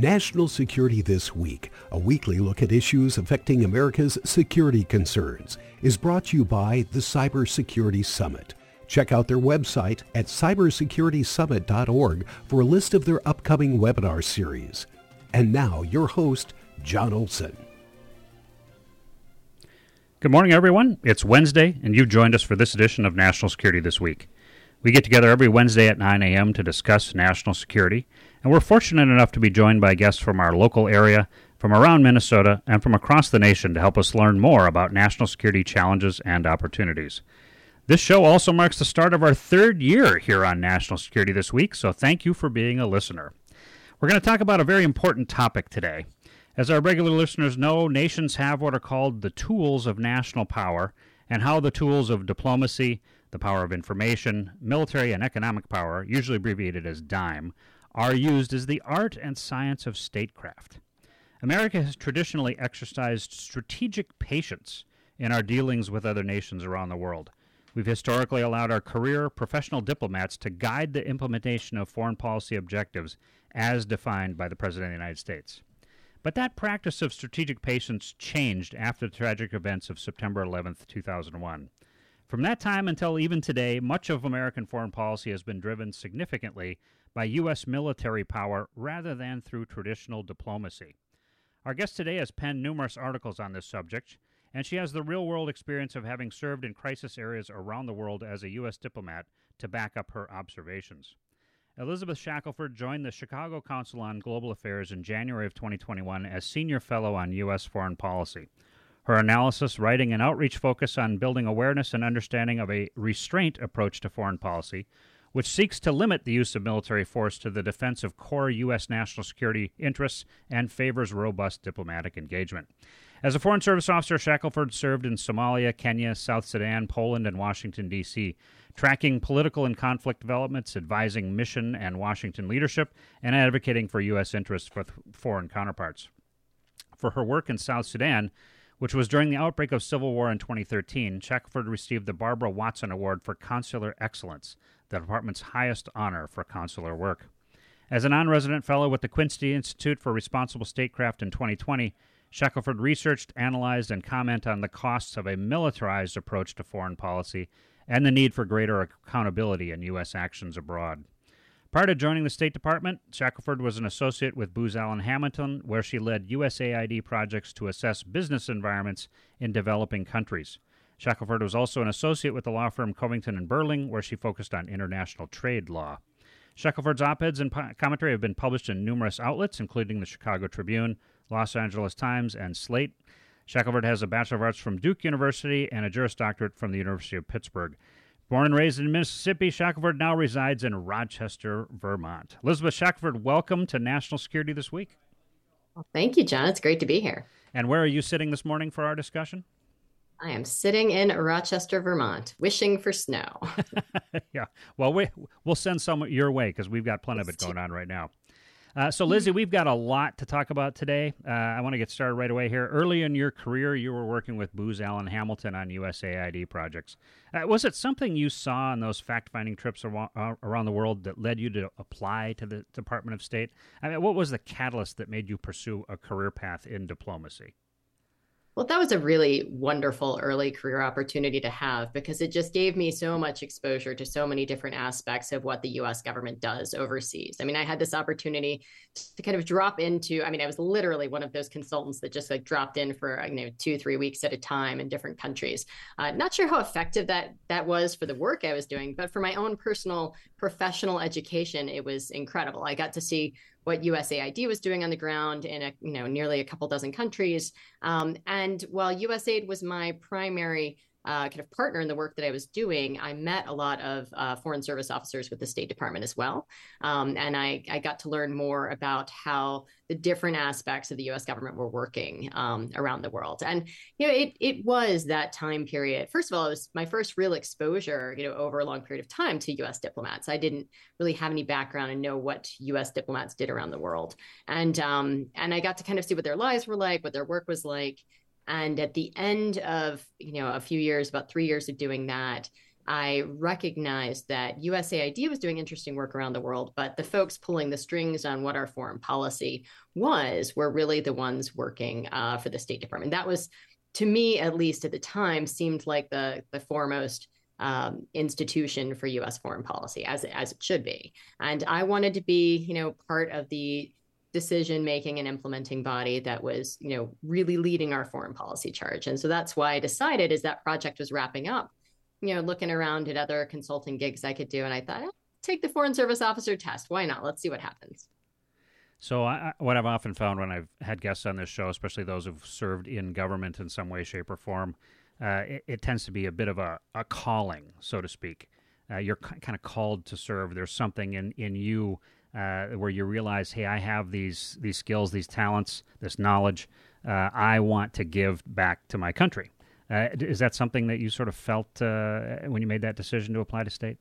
National Security This Week, a weekly look at issues affecting America's security concerns, is brought to you by the Cybersecurity Summit. Check out their website at cybersecuritysummit.org for a list of their upcoming webinar series. And now, your host, John Olson. Good morning, everyone. It's Wednesday, and you've joined us for this edition of National Security This Week. We get together every Wednesday at 9 a.m. to discuss national security, and we're fortunate enough to be joined by guests from our local area, from around Minnesota, and from across the nation to help us learn more about national security challenges and opportunities. This show also marks the start of our third year here on National Security this week, so thank you for being a listener. We're going to talk about a very important topic today. As our regular listeners know, nations have what are called the tools of national power, and how the tools of diplomacy, the power of information, military and economic power, usually abbreviated as DIME, are used as the art and science of statecraft. America has traditionally exercised strategic patience in our dealings with other nations around the world. We've historically allowed our career professional diplomats to guide the implementation of foreign policy objectives as defined by the President of the United States. But that practice of strategic patience changed after the tragic events of September 11, 2001. From that time until even today, much of American foreign policy has been driven significantly by U.S. military power rather than through traditional diplomacy. Our guest today has penned numerous articles on this subject, and she has the real world experience of having served in crisis areas around the world as a U.S. diplomat to back up her observations. Elizabeth Shackelford joined the Chicago Council on Global Affairs in January of 2021 as Senior Fellow on U.S. Foreign Policy. Her analysis, writing, and outreach focus on building awareness and understanding of a restraint approach to foreign policy, which seeks to limit the use of military force to the defense of core U.S. national security interests and favors robust diplomatic engagement. As a Foreign Service officer, Shackelford served in Somalia, Kenya, South Sudan, Poland, and Washington, D.C., tracking political and conflict developments, advising mission and Washington leadership, and advocating for U.S. interests with foreign counterparts. For her work in South Sudan, which was during the outbreak of civil war in 2013, Shackelford received the Barbara Watson Award for Consular Excellence, the department's highest honor for consular work. As a non resident fellow with the Quincy Institute for Responsible Statecraft in 2020, Shackelford researched, analyzed, and commented on the costs of a militarized approach to foreign policy and the need for greater accountability in U.S. actions abroad. Prior to joining the State Department, Shackelford was an associate with Booz Allen Hamilton, where she led USAID projects to assess business environments in developing countries. Shackelford was also an associate with the law firm Covington and Burling, where she focused on international trade law. Shackelford's op eds and commentary have been published in numerous outlets, including the Chicago Tribune, Los Angeles Times, and Slate. Shackelford has a Bachelor of Arts from Duke University and a Juris Doctorate from the University of Pittsburgh. Born and raised in Mississippi, Shackelford now resides in Rochester, Vermont. Elizabeth Shackelford, welcome to National Security This Week. Well, thank you, John. It's great to be here. And where are you sitting this morning for our discussion? I am sitting in Rochester, Vermont, wishing for snow. yeah. Well, we, we'll send some your way because we've got plenty of it going on right now. Uh, so, Lizzie, we've got a lot to talk about today. Uh, I want to get started right away here. Early in your career, you were working with Booz Allen Hamilton on USAID projects. Uh, was it something you saw on those fact finding trips around, uh, around the world that led you to apply to the Department of State? I mean, what was the catalyst that made you pursue a career path in diplomacy? Well, that was a really wonderful early career opportunity to have because it just gave me so much exposure to so many different aspects of what the US government does overseas. I mean, I had this opportunity to kind of drop into, I mean, I was literally one of those consultants that just like dropped in for, you know, two, three weeks at a time in different countries. Uh, not sure how effective that that was for the work I was doing, but for my own personal professional education, it was incredible. I got to see what USAID was doing on the ground in a, you know nearly a couple dozen countries. Um, and while USAID was my primary uh, kind of partner in the work that I was doing, I met a lot of uh, foreign service officers with the State Department as well. Um, and I, I, got to learn more about how the different aspects of the US government were working um, around the world. And, you know, it, it was that time period. First of all, it was my first real exposure, you know, over a long period of time to US diplomats. I didn't really have any background and know what US diplomats did around the world. And, um, and I got to kind of see what their lives were like, what their work was like. And at the end of, you know, a few years, about three years of doing that, I recognized that USAID was doing interesting work around the world, but the folks pulling the strings on what our foreign policy was were really the ones working uh, for the State Department. That was, to me at least at the time, seemed like the the foremost um, institution for U.S. foreign policy, as as it should be. And I wanted to be, you know, part of the decision making and implementing body that was you know really leading our foreign policy charge. And so that's why i decided as that project was wrapping up you know looking around at other consulting gigs i could do and i thought oh, take the foreign service officer test. Why not? Let's see what happens. So I, what i've often found when i've had guests on this show especially those who've served in government in some way shape or form uh, it, it, tends to be a bit of a, a calling so to speak. Uh, you're kind of called to serve. There's something in, in you uh, where you realize, hey, I have these these skills, these talents, this knowledge. Uh, I want to give back to my country. Uh, is that something that you sort of felt uh, when you made that decision to apply to state?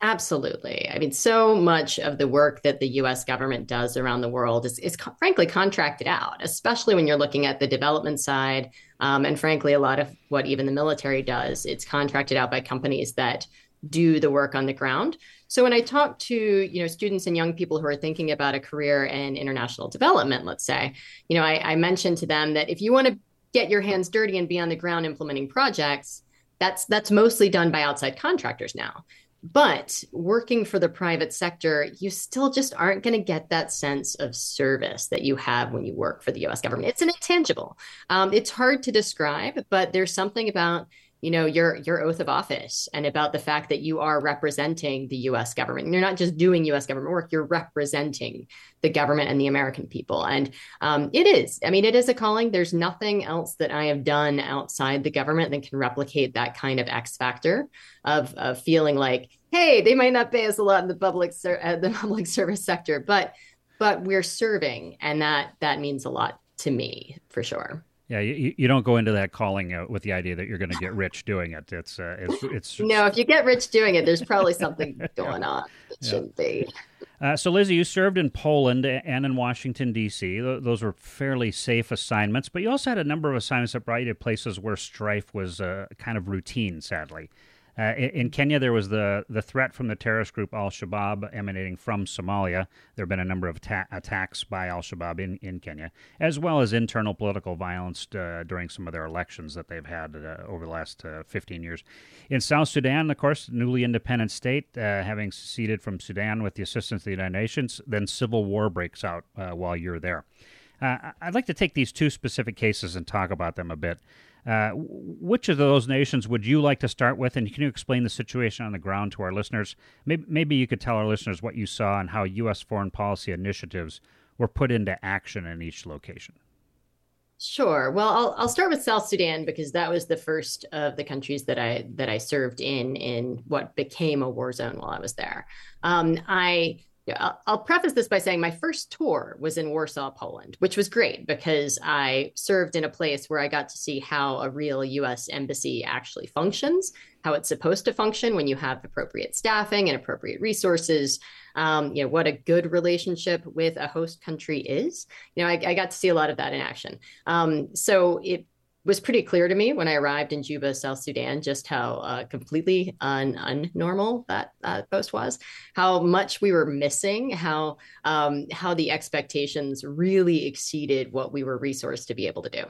Absolutely. I mean, so much of the work that the US government does around the world is, is co- frankly contracted out, especially when you're looking at the development side. Um, and frankly, a lot of what even the military does, it's contracted out by companies that do the work on the ground. So when I talk to you know students and young people who are thinking about a career in international development, let's say, you know, I, I mentioned to them that if you want to get your hands dirty and be on the ground implementing projects, that's that's mostly done by outside contractors now. But working for the private sector, you still just aren't going to get that sense of service that you have when you work for the US government. It's an intangible. Um, it's hard to describe, but there's something about you know your your oath of office and about the fact that you are representing the US government. And you're not just doing US government work, you're representing the government and the American people. And um, it is, I mean, it is a calling. There's nothing else that I have done outside the government that can replicate that kind of X factor of, of feeling like, hey, they might not pay us a lot in the public ser- uh, the public service sector, but but we're serving, and that that means a lot to me for sure. Yeah, you, you don't go into that calling uh, with the idea that you're going to get rich doing it. It's uh, it's it's no. If you get rich doing it, there's probably something going on that yeah. shouldn't be. Uh, so, Lizzie, you served in Poland and in Washington D.C. Those were fairly safe assignments, but you also had a number of assignments that brought you to places where strife was uh, kind of routine. Sadly, uh, in, Kenya, there was the, the threat from the terrorist group Al Shabaab emanating from Somalia. There have been a number of ta- attacks by Al Shabaab in, in Kenya, as well as internal political violence uh, during some of their elections that they've had uh, over the last uh, 15 years. In South Sudan, of course, newly independent state, uh, having seceded from Sudan with the assistance of the United Nations, then civil war breaks out uh, while you're there. I'd like to take these two specific cases and talk about them a bit. Uh, which of those nations would you like to start with? And can you explain the situation on the ground to our listeners? Maybe, maybe you could tell our listeners what you saw and how U.S. foreign policy initiatives were put into action in each location. Sure. Well, I'll, I'll start with South Sudan because that was the first of the countries that I that I served in in what became a war zone while I was there. Um, I yeah, I'll, preface this by saying my first tour was in Warsaw, Poland, which was great because I served in a place where I got to see how a real US embassy actually functions, how it's supposed to function when you have appropriate staffing and appropriate resources. Um, you know, what a good relationship with a host country is. You know, I, I got to see a lot of that in action. Um, so it was pretty clear to me when I arrived in Juba, South Sudan, just how uh, completely un- unnormal that uh, post was, how much we were missing, how um, how the expectations really exceeded what we were resourced to be able to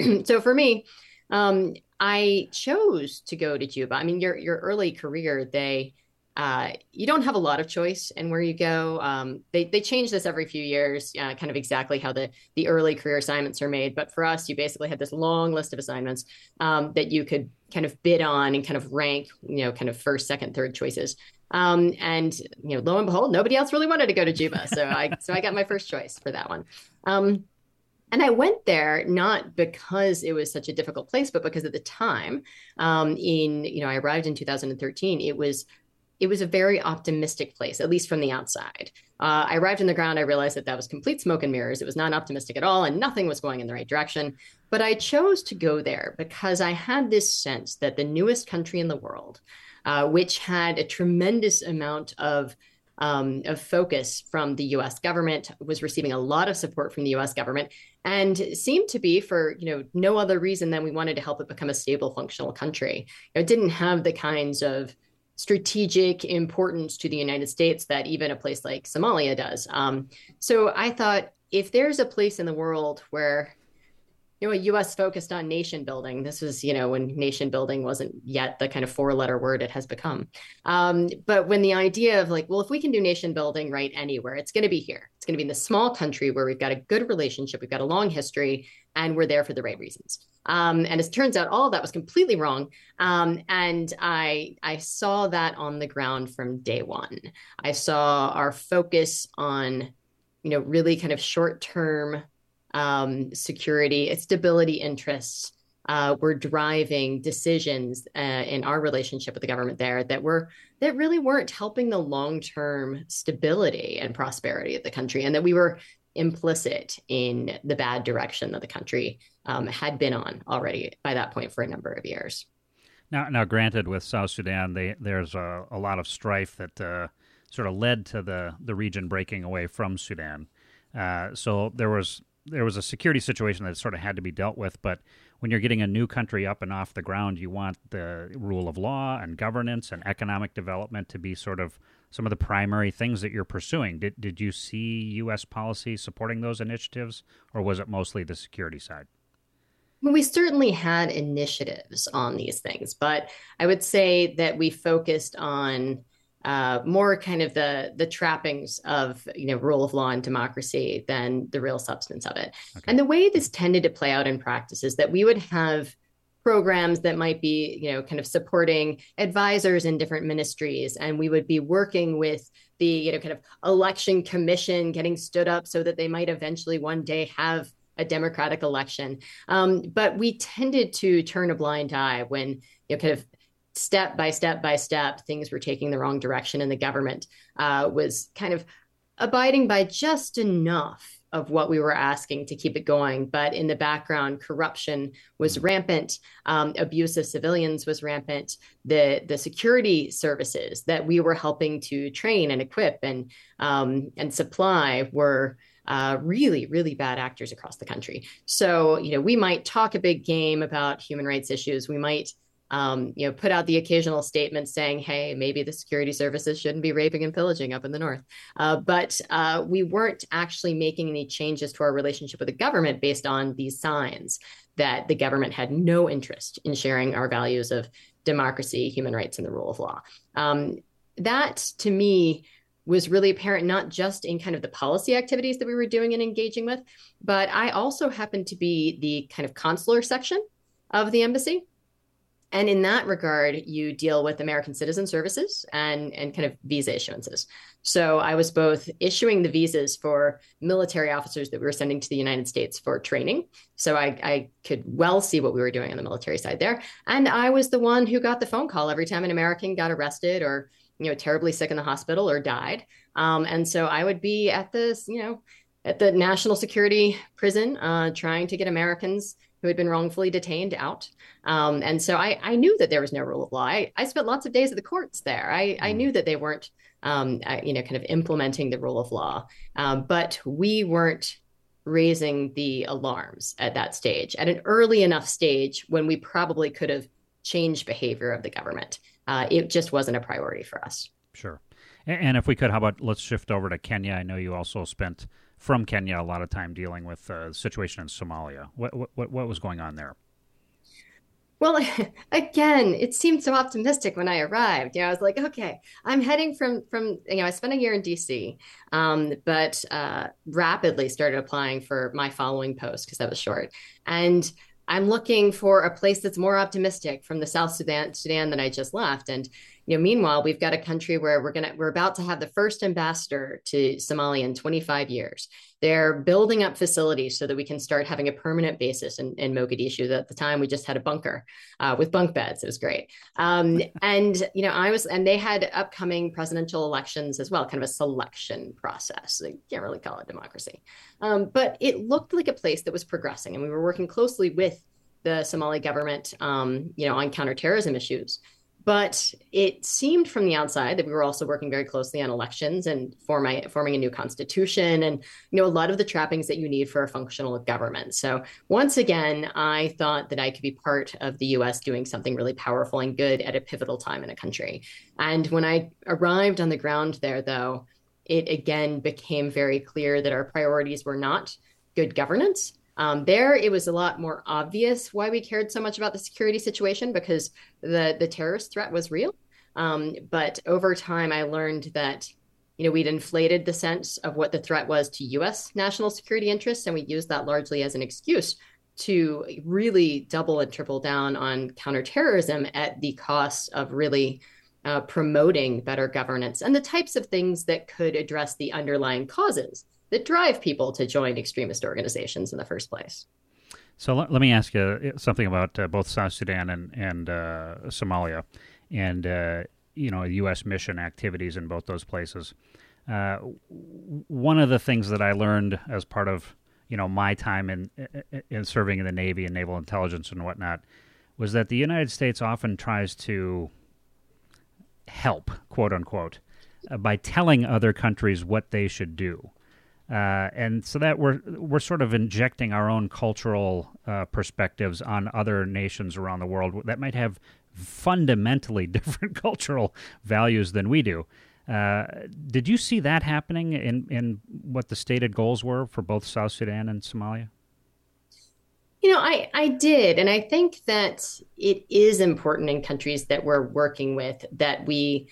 do. so for me, um, I chose to go to Juba. I mean, your your early career, they uh, you don't have a lot of choice in where you go. Um, they they change this every few years, uh, kind of exactly how the the early career assignments are made. But for us, you basically had this long list of assignments um, that you could kind of bid on and kind of rank, you know, kind of first, second, third choices. Um, and you know, lo and behold, nobody else really wanted to go to Juba, so I so I got my first choice for that one. Um, and I went there not because it was such a difficult place, but because at the time, um, in you know, I arrived in 2013. It was it was a very optimistic place, at least from the outside. Uh, I arrived in the ground. I realized that that was complete smoke and mirrors. It was not optimistic at all, and nothing was going in the right direction. But I chose to go there because I had this sense that the newest country in the world, uh, which had a tremendous amount of um, of focus from the U.S. government, was receiving a lot of support from the U.S. government, and seemed to be for you know no other reason than we wanted to help it become a stable, functional country. It didn't have the kinds of strategic importance to the United States that even a place like Somalia does. Um, so I thought if there's a place in the world where you know, U.S. focused on nation building. This was, you know, when nation building wasn't yet the kind of four-letter word it has become. Um, but when the idea of like, well, if we can do nation building right anywhere, it's going to be here. It's going to be in the small country where we've got a good relationship, we've got a long history, and we're there for the right reasons. Um, and as it turns out, all that was completely wrong. Um, and I I saw that on the ground from day one. I saw our focus on, you know, really kind of short term um, security, stability interests uh, were driving decisions uh, in our relationship with the government there that were that really weren't helping the long term stability and prosperity of the country, and that we were implicit in the bad direction that the country um, had been on already by that point for a number of years. Now, now, granted, with South Sudan, they, there's a, a, lot of strife that uh, sort of led to the the region breaking away from Sudan. Uh, so there was there was a security situation that sort of had to be dealt with. But when you're getting a new country up and off the ground, you want the rule of law and governance and economic development to be sort of some of the primary things that you're pursuing. Did did you see U.S. policy supporting those initiatives, or was it mostly the security side? We certainly had initiatives on these things, but I would say that we focused on uh, more kind of the the trappings of you know rule of law and democracy than the real substance of it. Okay. And the way this tended to play out in practice is that we would have programs that might be you know kind of supporting advisors in different ministries and we would be working with the you know kind of election commission getting stood up so that they might eventually one day have a democratic election um, but we tended to turn a blind eye when you know kind of step by step by step, things were taking the wrong direction, and the government uh, was kind of abiding by just enough of what we were asking to keep it going. But in the background, corruption was rampant, um, abuse of civilians was rampant. The the security services that we were helping to train and equip and um, and supply were. Uh, really, really bad actors across the country. So, you know, we might talk a big game about human rights issues. We might um, you know, put out the occasional statement saying, "Hey, maybe the security services shouldn't be raping and pillaging up in the north." Uh, but uh, we weren't actually making any changes to our relationship with the government based on these signs that the government had no interest in sharing our values of democracy, human rights, and the rule of law. Um, that, to me, was really apparent not just in kind of the policy activities that we were doing and engaging with, but I also happened to be the kind of consular section of the embassy. And in that regard, you deal with American citizen services and, and kind of visa issuances. So I was both issuing the visas for military officers that we were sending to the United States for training. So I, I could well see what we were doing on the military side there. And I was the one who got the phone call every time an American got arrested or, you know, terribly sick in the hospital or died. Um, and so I would be at this, you know, at the national security prison uh, trying to get Americans who had been wrongfully detained out. Um, and so I, I, knew that there was no rule of law. I, I spent lots of days at the courts there. I, I mm. knew that they weren't, um, you know, kind of implementing the rule of law. Um, but we weren't raising the alarms at that stage, at an early enough stage when we probably could have changed behavior of the government. Uh, it just wasn't a priority for us. Sure. And if we could, how about let's shift over to Kenya? I know you also spent from Kenya a lot of time dealing with uh, the situation in Somalia. What, what what was going on there? Well, again, it seemed so optimistic when I arrived. You know, I was like, okay, I'm heading from from you know, I spent a year in DC, um, but uh, rapidly started applying for my following post because that was short, and I'm looking for a place that's more optimistic from the South Sudan Sudan that I just left, and you know, meanwhile, we've got a country where we're gonna we're about to have the first ambassador to Somalia in 25 years. They're building up facilities so that we can start having a permanent basis in, in Mogadishu. At the time, we just had a bunker uh, with bunk beds. It was great. Um, and you know, I was, and they had upcoming presidential elections as well, kind of a selection process. They can't really call it democracy, um, but it looked like a place that was progressing, and we were working closely with the Somali government, um, you know, on counterterrorism issues but it seemed from the outside that we were also working very closely on elections and forming forming a new constitution and you know a lot of the trappings that you need for a functional government. So once again, I thought that I could be part of the US doing something really powerful and good at a pivotal time in a country. And when I arrived on the ground there though, it again became very clear that our priorities were not good governance um, there, it was a lot more obvious why we cared so much about the security situation because the the terrorist threat was real. Um, but over time, I learned that you know we'd inflated the sense of what the threat was to U.S. national security interests, and we used that largely as an excuse to really double and triple down on counterterrorism at the cost of really uh, promoting better governance and the types of things that could address the underlying causes that drive people to join extremist organizations in the first place. So let, let me ask you uh, something about uh, both South Sudan and, and uh, Somalia, and uh, you know U.S. mission activities in both those places. Uh, one of the things that I learned as part of you know my time in in serving in the Navy and naval intelligence and whatnot was that the United States often tries to help, quote unquote, uh, by telling other countries what they should do. Uh, and so that we're we're sort of injecting our own cultural uh, perspectives on other nations around the world that might have fundamentally different cultural values than we do. Uh, did you see that happening in, in what the stated goals were for both South Sudan and Somalia? You know, I, I did. And I think that it is important in countries that we're working with that we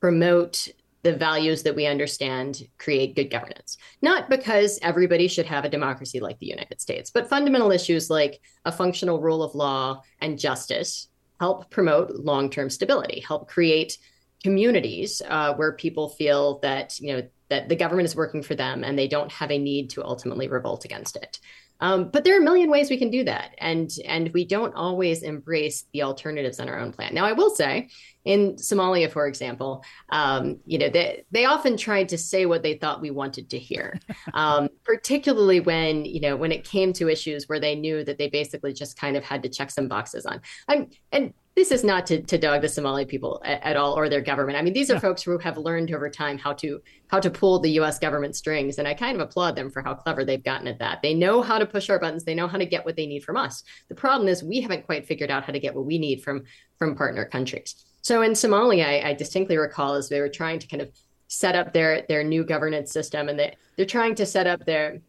promote the values that we understand create good governance. Not because everybody should have a democracy like the United States, but fundamental issues like a functional rule of law and justice help promote long term stability, help create communities uh, where people feel that, you know, that the government is working for them and they don't have a need to ultimately revolt against it. Um, but there are a million ways we can do that, and and we don't always embrace the alternatives on our own plan. Now, I will say, in Somalia, for example, um, you know, they they often tried to say what they thought we wanted to hear, um, particularly when you know when it came to issues where they knew that they basically just kind of had to check some boxes on. I'm and this is not to, to dog the Somali people at, at, all or their government. I mean, these are yeah. folks who have learned over time how to how to pull the U.S. government strings, and I kind of applaud them for how clever they've gotten at that. They know how to push our buttons. They know how to get what they need from us. The problem is we haven't quite figured out how to get what we need from from partner countries. So in Somalia, I, I distinctly recall as they were trying to kind of set up their their new governance system, and they they're trying to set up their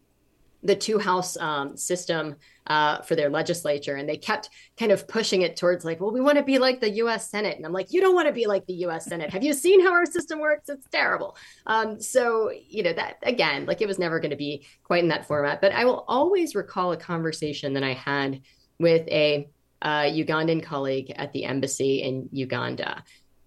the two house um, system uh, for their legislature. And they kept kind of pushing it towards like, well, we want to be like the US Senate. And I'm like, you don't want to be like the US Senate. Have you seen how our system works? It's terrible. Um, so, you know, that again, like it was never going to be quite in that format. But I will always recall a conversation that I had with a uh, Ugandan colleague at the embassy in Uganda,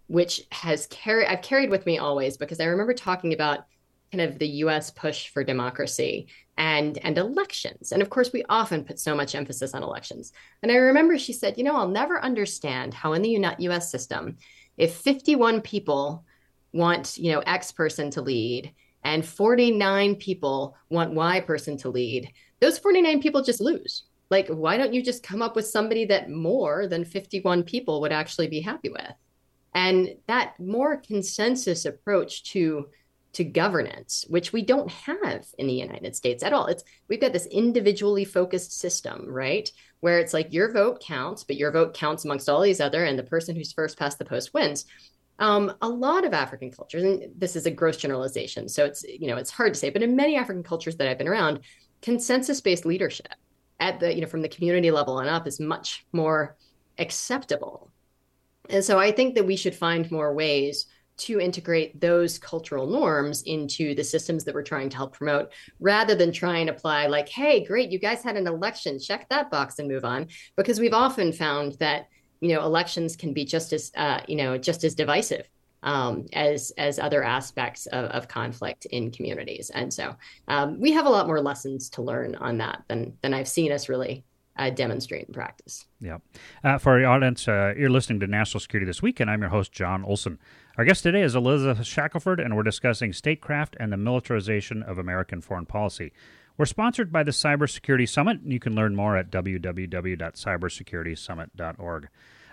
which has carried, I've carried with me always because I remember talking about kind of the US push for democracy and and elections. And of course, we often put so much emphasis on elections. And I remember she said, "You know, I'll never understand how in the US system if 51 people want, you know, X person to lead and 49 people want Y person to lead, those 49 people just lose. Like, why don't you just come up with somebody that more than 51 people would actually be happy with? And that more consensus approach to to governance, which we don't have in the United States at all. It's we've got this individually focused system, right? Where it's like your vote counts, but your vote counts amongst all these other, and the person who's first past the post wins. Um, a lot of African cultures, and this is a gross generalization, so it's you know it's hard to say, but in many African cultures that I've been around, consensus-based leadership at the you know from the community level on up is much more acceptable. And so I think that we should find more ways to integrate those cultural norms into the systems that we're trying to help promote rather than try and apply like hey great you guys had an election. Check that box and move on. Because we've often found that you know elections can be just as uh, you know just as divisive um, as as other aspects of, of, conflict in communities. And so um, we have a lot more lessons to learn on that than than i've seen us really uh, demonstrate in practice. Yeah. Uh, for our audience uh, you're listening to national security this week and i'm your host john olson. Our guest today is Elizabeth Shackelford, and we're discussing statecraft and the militarization of American foreign policy. We're sponsored by the Cybersecurity Summit, and you can learn more at www.cybersecuritysummit.org.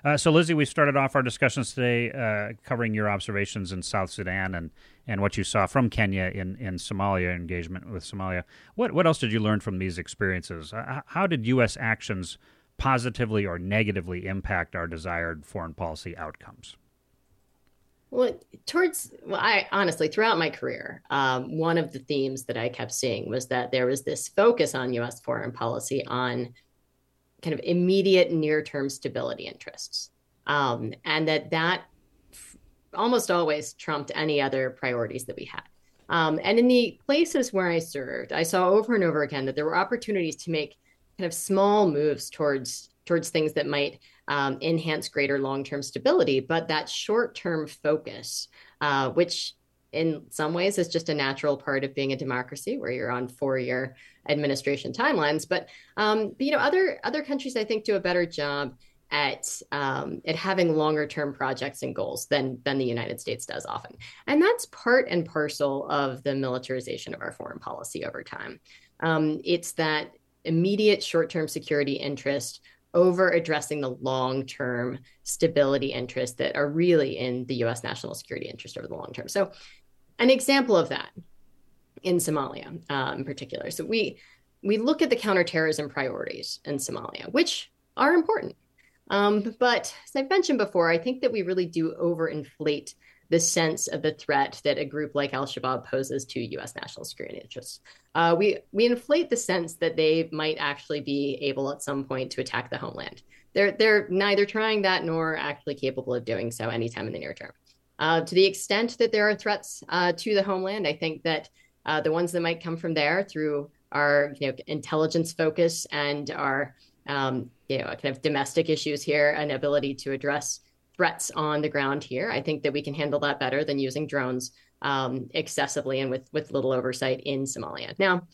Uh, so, Lizzie, we started off our discussions today uh, covering your observations in South Sudan and, and what you saw from Kenya in, in Somalia engagement with Somalia. What what else did you learn from these experiences? Uh, how did U.S. actions positively or negatively impact our desired foreign policy outcomes? Well, towards well, I honestly throughout my career, um, one of the themes that I kept seeing was that there was this focus on U.S. foreign policy on kind of immediate near-term stability interests, um, and that that f- almost always trumped any other priorities that we had. Um, and in the places where I served, I saw over and over again that there were opportunities to make kind of small moves towards towards things that might um, enhance greater long term stability. But that short term focus, uh, which in some ways is just a natural part of being a democracy where you're on four year administration timelines. But, um, but, you know, other other countries I think do a better job at um, at having longer term projects and goals than than the United States does often, and that's part and parcel of the militarization of our foreign policy over time. Um, it's that immediate short term security interest over addressing the long term stability interests that are really in the US national security interest over the long term. So, an example of that in Somalia uh, in particular. So, we we look at the counterterrorism priorities in Somalia, which are important. Um, but as I've mentioned before, I think that we really do overinflate the sense of the threat that a group like Al Shabaab poses to U.S. national security interests. Uh, we we inflate the sense that they might actually be able at some point to attack the homeland. They're they're neither trying that nor actually capable of doing so anytime in the near term. Uh, to the extent that there are threats uh, to the homeland, I think that uh, the ones that might come from there through our you know intelligence focus and our um, you know kind of domestic issues here, and ability to address threats on the ground here. I think that we can handle that better than using drones um, excessively and with with little oversight in Somalia. Now,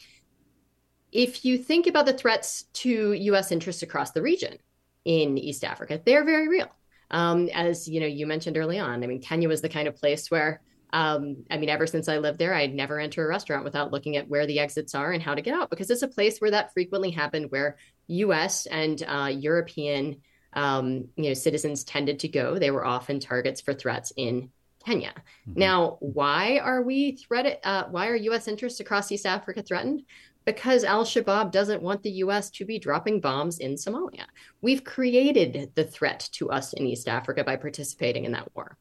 if you think about the threats to U.S. interests across the region in East Africa, they're very real. Um, as you know, you mentioned early on. I mean, Kenya was the kind of place where, um, I mean, ever since I lived there, I'd never enter a restaurant without looking at where the exits are and how to get out, because it's a place where that frequently happened, where U.S. and uh, European um, you know citizens tended to go. They were often targets for threats in Kenya. Mm-hmm. Now, why are we threatened? Uh, why are U.S. interests across East Africa threatened? Because Al Shabaab doesn't want the U.S. to be dropping bombs in Somalia. We've created the threat to us in East Africa by participating in that war.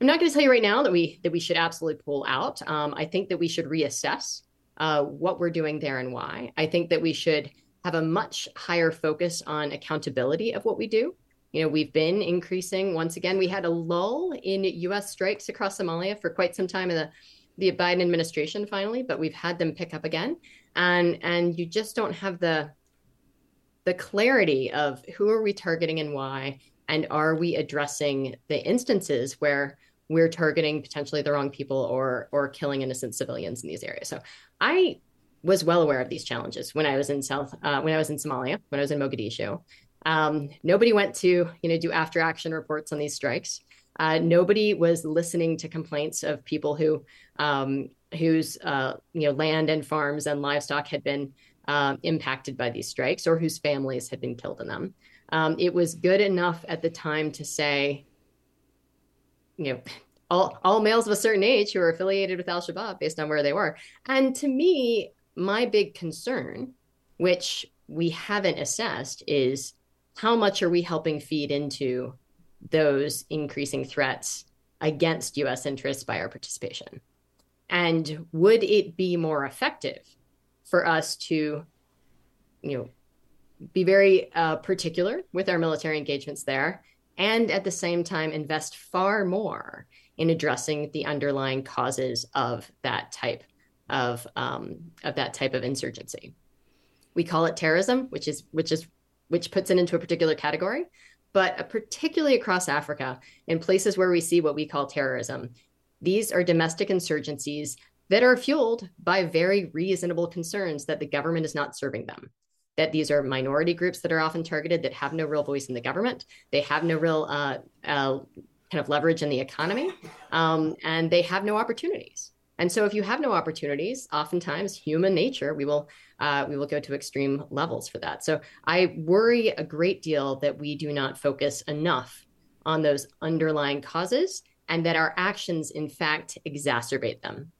I'm not going to tell you right now that we that we should absolutely pull out. Um, I think that we should reassess uh, what we're doing there and why. I think that we should have a much higher focus on accountability of what we do. You know, we've been increasing once again. We had a lull in U.S. strikes across Somalia for quite some time in the the Biden administration finally, but we've had them pick up again, and and you just don't have the the clarity of who are we targeting and why, and are we addressing the instances where we're targeting potentially the wrong people or or killing innocent civilians in these areas. So I was well aware of these challenges when I was in South, uh, when I was in Somalia, when I was in Mogadishu. Um, nobody went to, you know, do after action reports on these strikes. Uh, nobody was listening to complaints of people who, um, whose, uh, you know, land and farms and livestock had been uh, impacted by these strikes or whose families had been killed in them. Um, it was good enough at the time to say, you know, all, all males of a certain age who are affiliated with Al Shabaab based on where they were. And to me, my big concern, which we haven't assessed, is how much are we helping feed into those increasing threats against US interests by our participation? And would it be more effective for us to, you know, be very uh, particular with our military engagements there and at the same time invest far more in addressing the underlying causes of that type of um, of that type of insurgency. We call it terrorism, which is which is which puts it into a particular category, but uh, particularly across Africa, in places where we see what we call terrorism, these are domestic insurgencies that are fueled by very reasonable concerns that the government is not serving them. That these are minority groups that are often targeted that have no real voice in the government. They have no real uh, uh, kind of leverage in the economy, um, and they have no opportunities. And so, if you have no opportunities, oftentimes human nature, we will uh, we will go to extreme levels for that. So, I worry a great deal that we do not focus enough on those underlying causes, and that our actions, in fact, exacerbate them.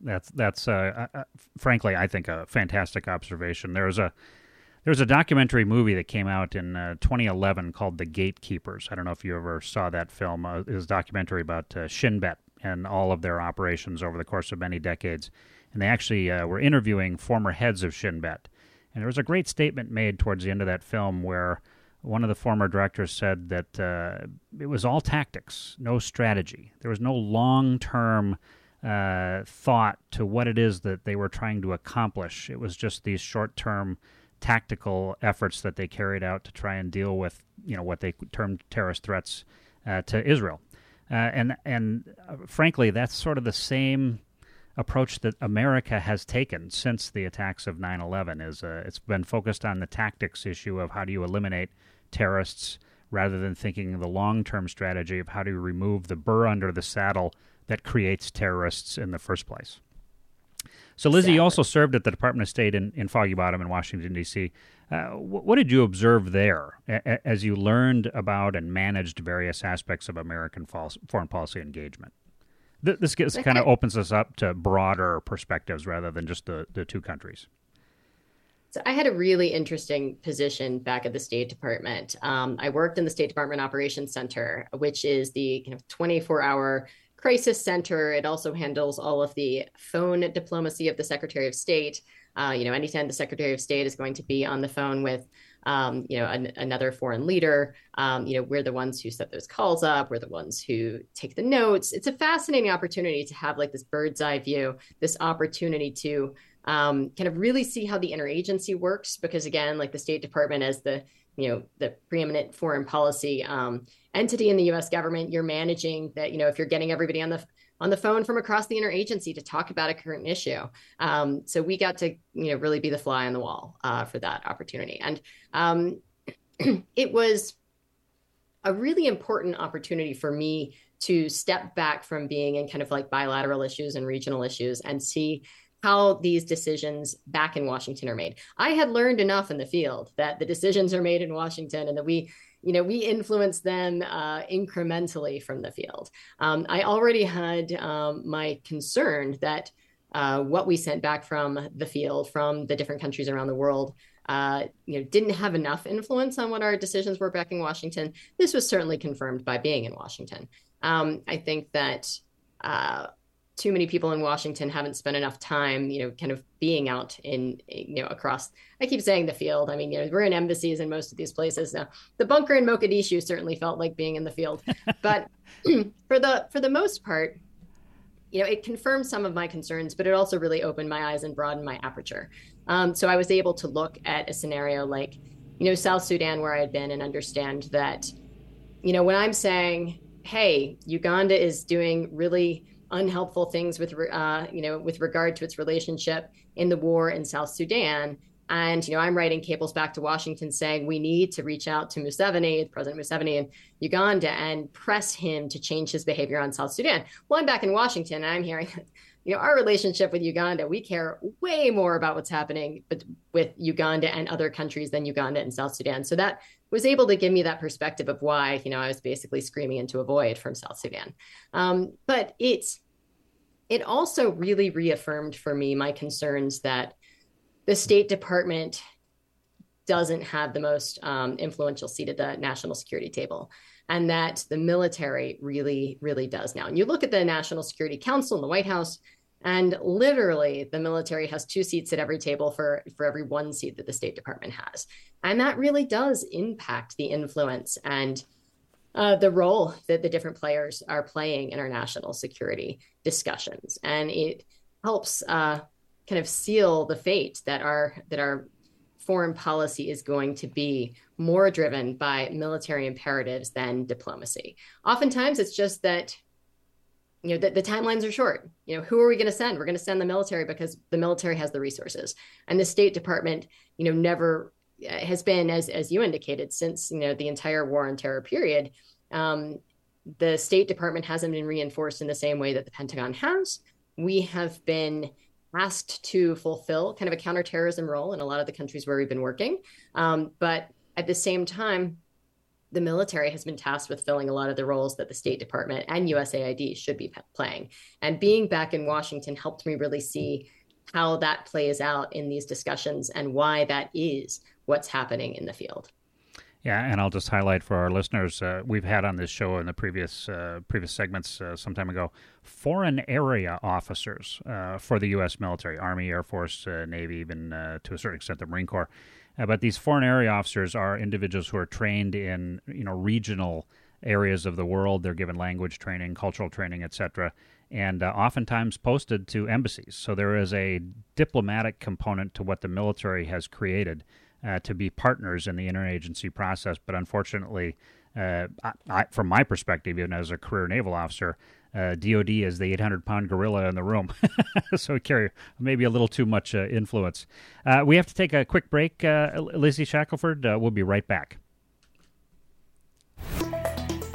That's that's uh, uh, frankly, I think, a fantastic observation. There's a there was a documentary movie that came out in uh, 2011 called The Gatekeepers. I don't know if you ever saw that film. Uh, it was a documentary about uh, Shin and all of their operations over the course of many decades. And they actually uh, were interviewing former heads of Shin Bet. And there was a great statement made towards the end of that film where one of the former directors said that uh, it was all tactics, no strategy. There was no long term uh, thought to what it is that they were trying to accomplish. It was just these short term tactical efforts that they carried out to try and deal with, you know, what they termed terrorist threats uh, to Israel. Uh, and and uh, frankly, that's sort of the same approach that America has taken since the attacks of 9/11. Is uh, it's been focused on the tactics issue of how do you eliminate terrorists rather than thinking the long-term strategy of how do you remove the burr under the saddle that creates terrorists in the first place. So, Lizzie, exactly. you also served at the Department of State in, in Foggy Bottom in Washington, D.C. Uh, what did you observe there as you learned about and managed various aspects of American foreign policy engagement? This gets, kind of opens us up to broader perspectives rather than just the, the two countries. So I had a really interesting position back at the State Department. Um, I worked in the State Department Operations Center, which is the kind of 24 hour crisis center. It also handles all of the phone diplomacy of the Secretary of State. Uh, you know, anytime the Secretary of State is going to be on the phone with, um, you know, an, another foreign leader, um, you know, we're the ones who set those calls up. We're the ones who take the notes. It's a fascinating opportunity to have like this bird's eye view, this opportunity to um, kind of really see how the interagency works. Because again, like the State Department as the you know the preeminent foreign policy um, entity in the U.S. government, you're managing that. You know, if you're getting everybody on the on the phone from across the interagency to talk about a current issue. Um, so we got to, you know, really be the fly on the wall uh, for that opportunity, and um, it was a really important opportunity for me to step back from being in kind of like bilateral issues and regional issues and see how these decisions back in Washington are made. I had learned enough in the field that the decisions are made in Washington and that we you know, we influence them uh, incrementally from the field. Um, I already had um, my concern that uh, what we sent back from the field, from the different countries around the world, uh, you know, didn't have enough influence on what our decisions were back in Washington. This was certainly confirmed by being in Washington. Um, I think that uh, too many people in Washington haven't spent enough time, you know, kind of being out in, you know, across. I keep saying the field. I mean, you know, we're in embassies in most of these places now. The bunker in Mogadishu certainly felt like being in the field, but for the for the most part, you know, it confirmed some of my concerns, but it also really opened my eyes and broadened my aperture. Um, so I was able to look at a scenario like, you know, South Sudan, where I had been, and understand that, you know, when I'm saying, hey, Uganda is doing really unhelpful things with uh, you know with regard to its relationship in the war in South Sudan. And you know, I'm writing cables back to Washington saying we need to reach out to Museveni, President Museveni in Uganda, and press him to change his behavior on South Sudan. Well, I'm back in Washington, and I'm hearing, you know, our relationship with Uganda, we care way more about what's happening with, with Uganda and other countries than Uganda and South Sudan. So that was able to give me that perspective of why, you know, I was basically screaming into a void from South Sudan. Um, but it's it also really reaffirmed for me my concerns that the State Department doesn't have the most um, influential seat at the national security table, and that the military really, really does now. And you look at the National Security Council in the White House, and literally the military has two seats at every table for for every one seat that the State Department has, and that really does impact the influence and uh, the role that the different players are playing in our national security discussions, and it helps uh, kind of seal the fate that our that our foreign policy is going to be more driven by military imperatives than diplomacy. Oftentimes, it's just that you know the, the timelines are short. You know, who are we going to send? We're going to send the military because the military has the resources, and the State Department, you know, never has been as as you indicated since you know the entire war on terror period um, the state department hasn't been reinforced in the same way that the pentagon has we have been asked to fulfill kind of a counterterrorism role in a lot of the countries where we've been working. Um, but at the same time, the military has been tasked with filling a lot of the roles that the State Department and USAID should be playing. And being back in Washington helped me really see how that plays out in these discussions and why that is what's happening in the field. Yeah, and I'll just highlight for our listeners: uh, we've had on this show in the previous uh, previous segments uh, some time ago, foreign area officers uh, for the U.S. military, Army, Air Force, uh, Navy, even uh, to a certain extent the Marine Corps. But these foreign area officers are individuals who are trained in you know regional areas of the world. They're given language training, cultural training, etc., and oftentimes posted to embassies. So there is a diplomatic component to what the military has created uh, to be partners in the interagency process. But unfortunately, uh, I, I, from my perspective, even as a career naval officer, uh, DoD is the 800 pound gorilla in the room, so carry maybe a little too much uh, influence. Uh, we have to take a quick break. Uh, Lizzie Shackelford, we'll be right back.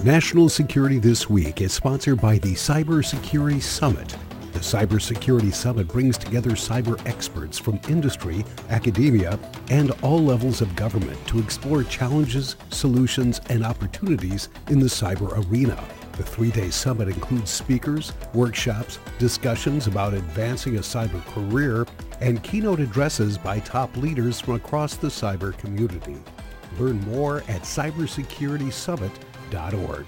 National Security This Week is sponsored by the Cybersecurity Summit the Cybersecurity Summit brings together cyber experts from industry, academia, and all levels of government to explore challenges, solutions, and opportunities in the cyber arena. The three day summit includes speakers, workshops, discussions about advancing a cyber career, and keynote addresses by top leaders from across the cyber community. Learn more at cybersecuritysummit.org.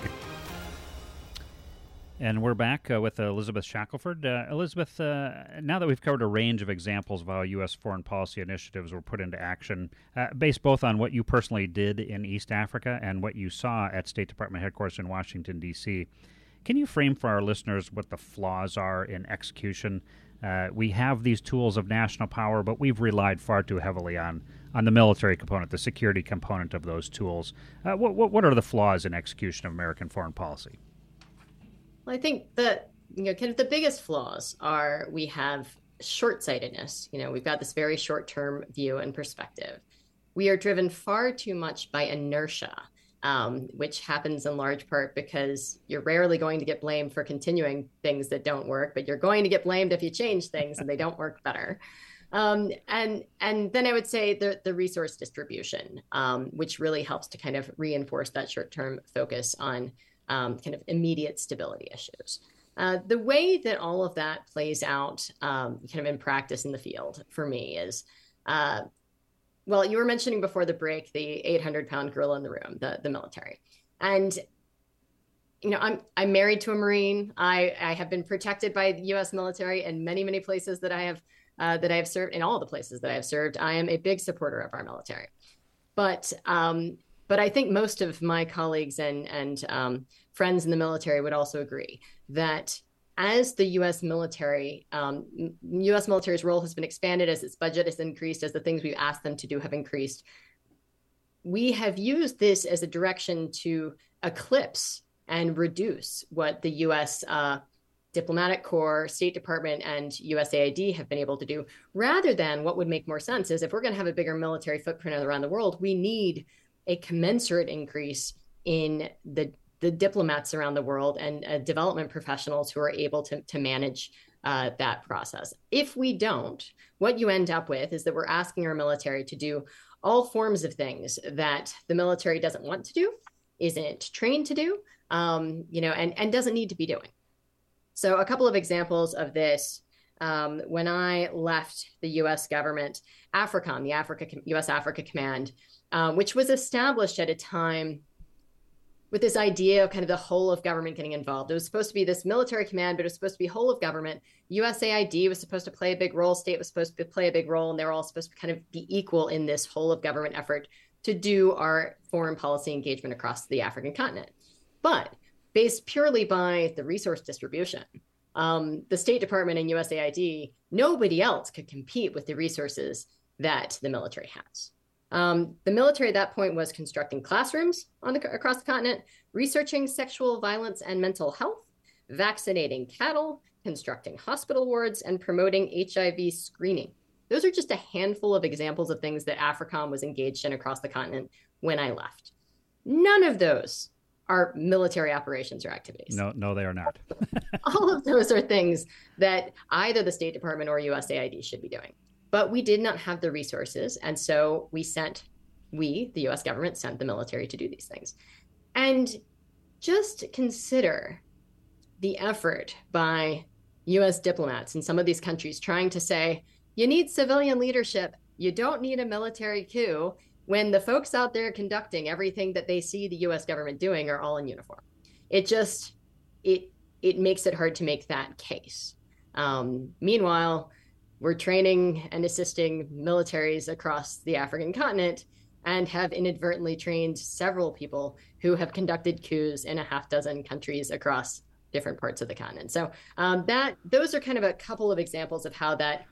And we're back uh, with Elizabeth Shackelford. Uh, Elizabeth, uh, now that we've covered a range of examples of how U.S. foreign policy initiatives were put into action, uh, based both on what you personally did in East Africa and what you saw at State Department headquarters in Washington, D.C., can you frame for our listeners what the flaws are in execution? Uh, we have these tools of national power, but we've relied far too heavily on, on the military component, the security component of those tools. Uh, what, what are the flaws in execution of American foreign policy? Well, I think that you know, kind of the biggest flaws are we have short-sightedness. You know, we've got this very short-term view and perspective. We are driven far too much by inertia, um, which happens in large part because you're rarely going to get blamed for continuing things that don't work, but you're going to get blamed if you change things and they don't work better. Um, and and then I would say the the resource distribution, um, which really helps to kind of reinforce that short term focus on um, kind of immediate stability issues. Uh, the way that all of that plays out um, kind of in practice in the field for me is uh, well, you were mentioning before the break the 800 pound gorilla in the room, the, the military. And you know, I'm I'm married to a Marine. I, I have been protected by the U.S. military in many many places that I have uh, that I have served in all the places that I have served. I am a big supporter of our military, but um, but I think most of my colleagues and and um, friends in the military would also agree that as the U.S. military, um, U.S. military's role has been expanded, as its budget has increased, as the things we've asked them to do have increased, we have used this as a direction to eclipse and reduce what the U.S. Uh, diplomatic corps, State Department, and USAID have been able to do, rather than what would make more sense is if we're going to have a bigger military footprint around the world, we need a commensurate increase in the the diplomats around the world and uh, development professionals who are able to, to manage uh, that process. If we don't, what you end up with is that we're asking our military to do all forms of things that the military doesn't want to do, isn't trained to do, um, you know, and, and doesn't need to be doing. So, a couple of examples of this. Um, when I left the U.S. government, AFRICOM, the Africa U.S. Africa Command, um, which was established at a time with this idea of kind of the whole of government getting involved. It was supposed to be this military command, but it was supposed to be whole of government. USAID was supposed to play a big role, state was supposed to play a big role, and they were all supposed to kind of be equal in this whole of government effort to do our foreign policy engagement across the African continent. But based purely by the resource distribution, um, the State Department and USAID, nobody else could compete with the resources that the military has. Um, the military at that point was constructing classrooms on the, across the continent, researching sexual violence and mental health, vaccinating cattle, constructing hospital wards, and promoting HIV screening. Those are just a handful of examples of things that AFRICOM was engaged in across the continent when I left. None of those are military operations or activities. No, no, they are not. All of those are things that either the State Department or USAID should be doing. But we did not have the resources. And so we sent, we, the US government, sent the military to do these things. And just consider the effort by US diplomats in some of these countries trying to say, you need civilian leadership, you don't need a military coup, when the folks out there conducting everything that they see the US government doing are all in uniform. It just, it, it makes it hard to make that case. Um, meanwhile, we're training and assisting militaries across the African continent and have inadvertently trained several people who have conducted coups in a half dozen countries across different parts of the continent. So um, that those are kind of a couple of examples of how that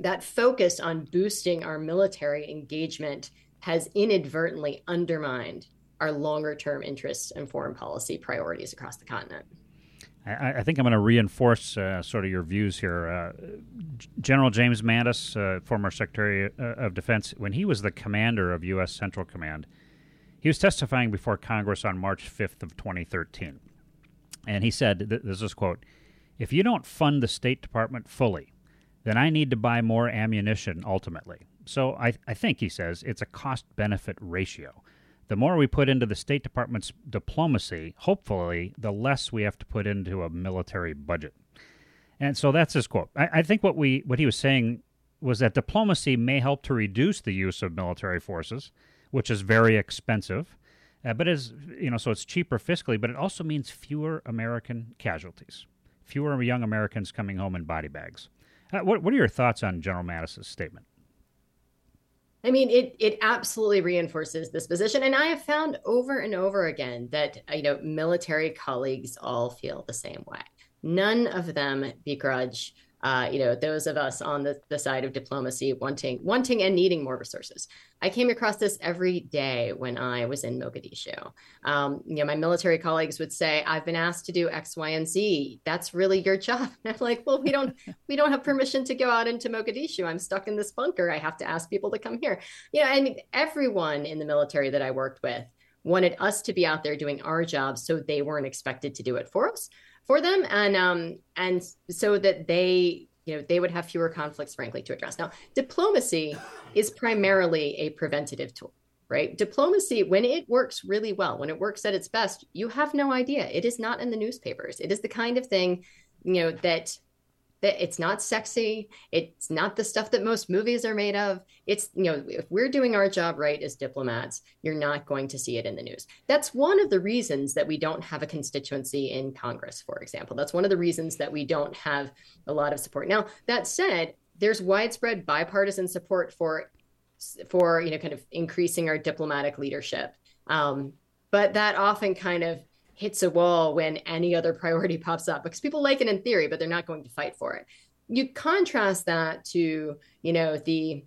that focus on boosting our military engagement has inadvertently undermined our longer term interests and foreign policy priorities across the continent. I, I think I'm going to reinforce uh, sort of your views here. Uh, General James Mattis, uh, former Secretary uh, of Defense, when he was the commander of U.S. Central Command, he was testifying before Congress on March 5th of 2013. And he said, this is quote, if you don't fund the State Department fully, then I need to buy more ammunition ultimately. So I, I think, he says, it's a cost benefit ratio. The more we put into the State Department's diplomacy, hopefully, the less we have to put into a military budget. And so that's his quote. I, I think what we what he was saying was that diplomacy may help to reduce the use of military forces, which is very expensive, uh, but is you know so it's cheaper fiscally, but it also means fewer American casualties, fewer young Americans coming home in body bags. Uh, what, what are your thoughts on General Mattis's statement? I mean, it it absolutely reinforces this position, and I have found over and over again that you know military colleagues all feel the same way. None of them begrudge uh, you know, those of us on the, the side of diplomacy wanting wanting and needing more resources. I came across this every day when I was in Mogadishu. Um, you know, my military colleagues would say, "I've been asked to do X, Y, and Z. That's really your job." And I'm like, "Well, we don't we don't have permission to go out into Mogadishu. I'm stuck in this bunker. I have to ask people to come here." You know, and everyone in the military that I worked with wanted us to be out there doing our jobs, so they weren't expected to do it for us for them. And um and so that they you know they would have fewer conflicts frankly to address. Now diplomacy is primarily a preventative tool right? Diplomacy when it works really well when it works at its best you have no idea. It is not in the newspapers. It is the kind of thing you know that that it's not sexy it's not the stuff that most movies are made of. It's you know if we're doing our job right as diplomats you're not going to see it in the news. That's one of the reasons that we don't have a constituency in congress for example. That's one of the reasons that we don't have a lot of support. Now that said there's widespread bipartisan support for for you know kind of increasing our diplomatic leadership. Um, but that often kind of hits a wall when any other priority pops up because people like it in theory, but they're not going to fight for it. You contrast that to, you know, the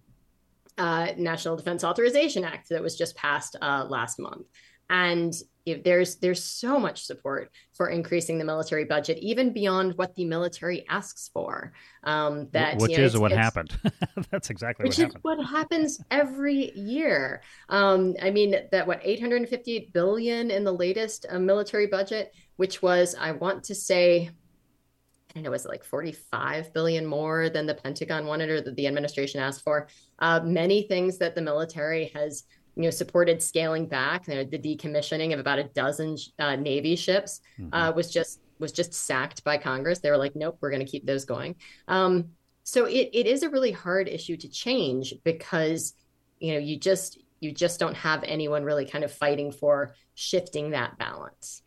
uh, National Defense Authorization Act that was just passed uh, last month, and if there's there's so much support for increasing the military budget, even beyond what the military asks for. Um, that which you know, is what happened. That's exactly which what happened. What happens every year? Um, I mean, that what 858 billion in the latest uh, military budget, which was I want to say. I know, was it like 45 billion more than the Pentagon wanted or that the administration asked for? Uh, many things that the military has you know, supported scaling back. the decommissioning of about a dozen uh, Navy ships mm-hmm. uh, was just was just sacked by Congress. They were like, nope, we're going to keep those going. Um, so it, it is a really hard issue to change because you know you just you just don't have anyone really kind of fighting for shifting that balance.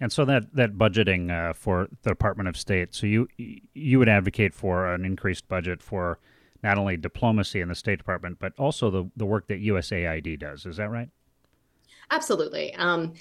And so that that budgeting uh, for the Department of State, so you you would advocate for an increased budget for not only diplomacy in the State Department, but also the, the work that USAID does. Is that right? Absolutely. Um,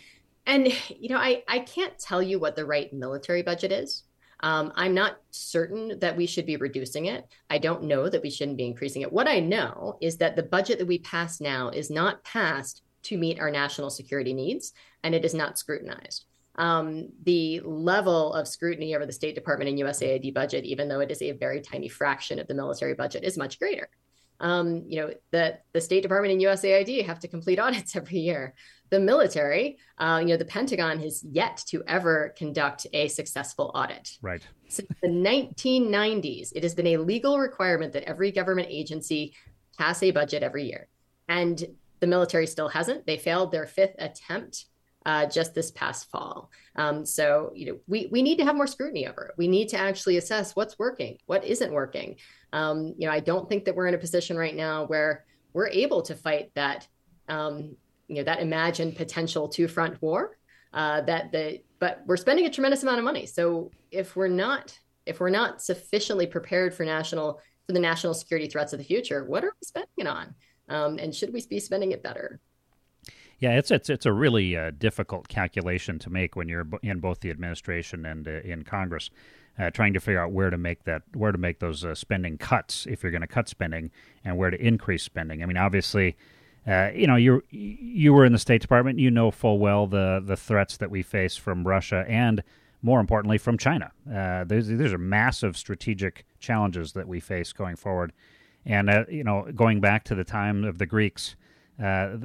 and, you know, I, I can't tell you what the right military budget is. Um, I'm not certain that we should be reducing it. I don't know that we shouldn't be increasing it. What I know is that the budget that we pass now is not passed to meet our national security needs, and it is not scrutinized um, the level of scrutiny over the State Department and USAID budget, even though it is a very tiny fraction of the military budget, is much greater. Um, you know, the, the State Department and USAID have to complete audits every year. the military, uh, you know, the Pentagon has yet to ever conduct a successful audit. Right. Since the 1990s, it has been a legal requirement that every government agency pass a budget every year. And the military still hasn't. They failed their fifth attempt uh, just this past fall. Um, so, you know, we, we need to have more scrutiny over it. We need to actually assess what's working, what isn't working. Um, you know, I don't think that we're in a position right now where we're able to fight that um, you know that imagined potential two front war uh, that the but we're spending a tremendous amount of money so if we're not if we're not sufficiently prepared for national for the national security threats of the future what are we spending it on um, and should we be spending it better yeah, it's it's it's a really uh, difficult calculation to make when you're in both the administration and uh, in Congress, uh, trying to figure out where to make that where to make those uh, spending cuts if you're going to cut spending and where to increase spending. I mean, obviously, uh, you know, you you were in the State Department. You know full well the the threats that we face from Russia and, more importantly, from China. Uh, these these are massive strategic challenges that we face going forward. And you know, going back to the time of the Greeks, uh,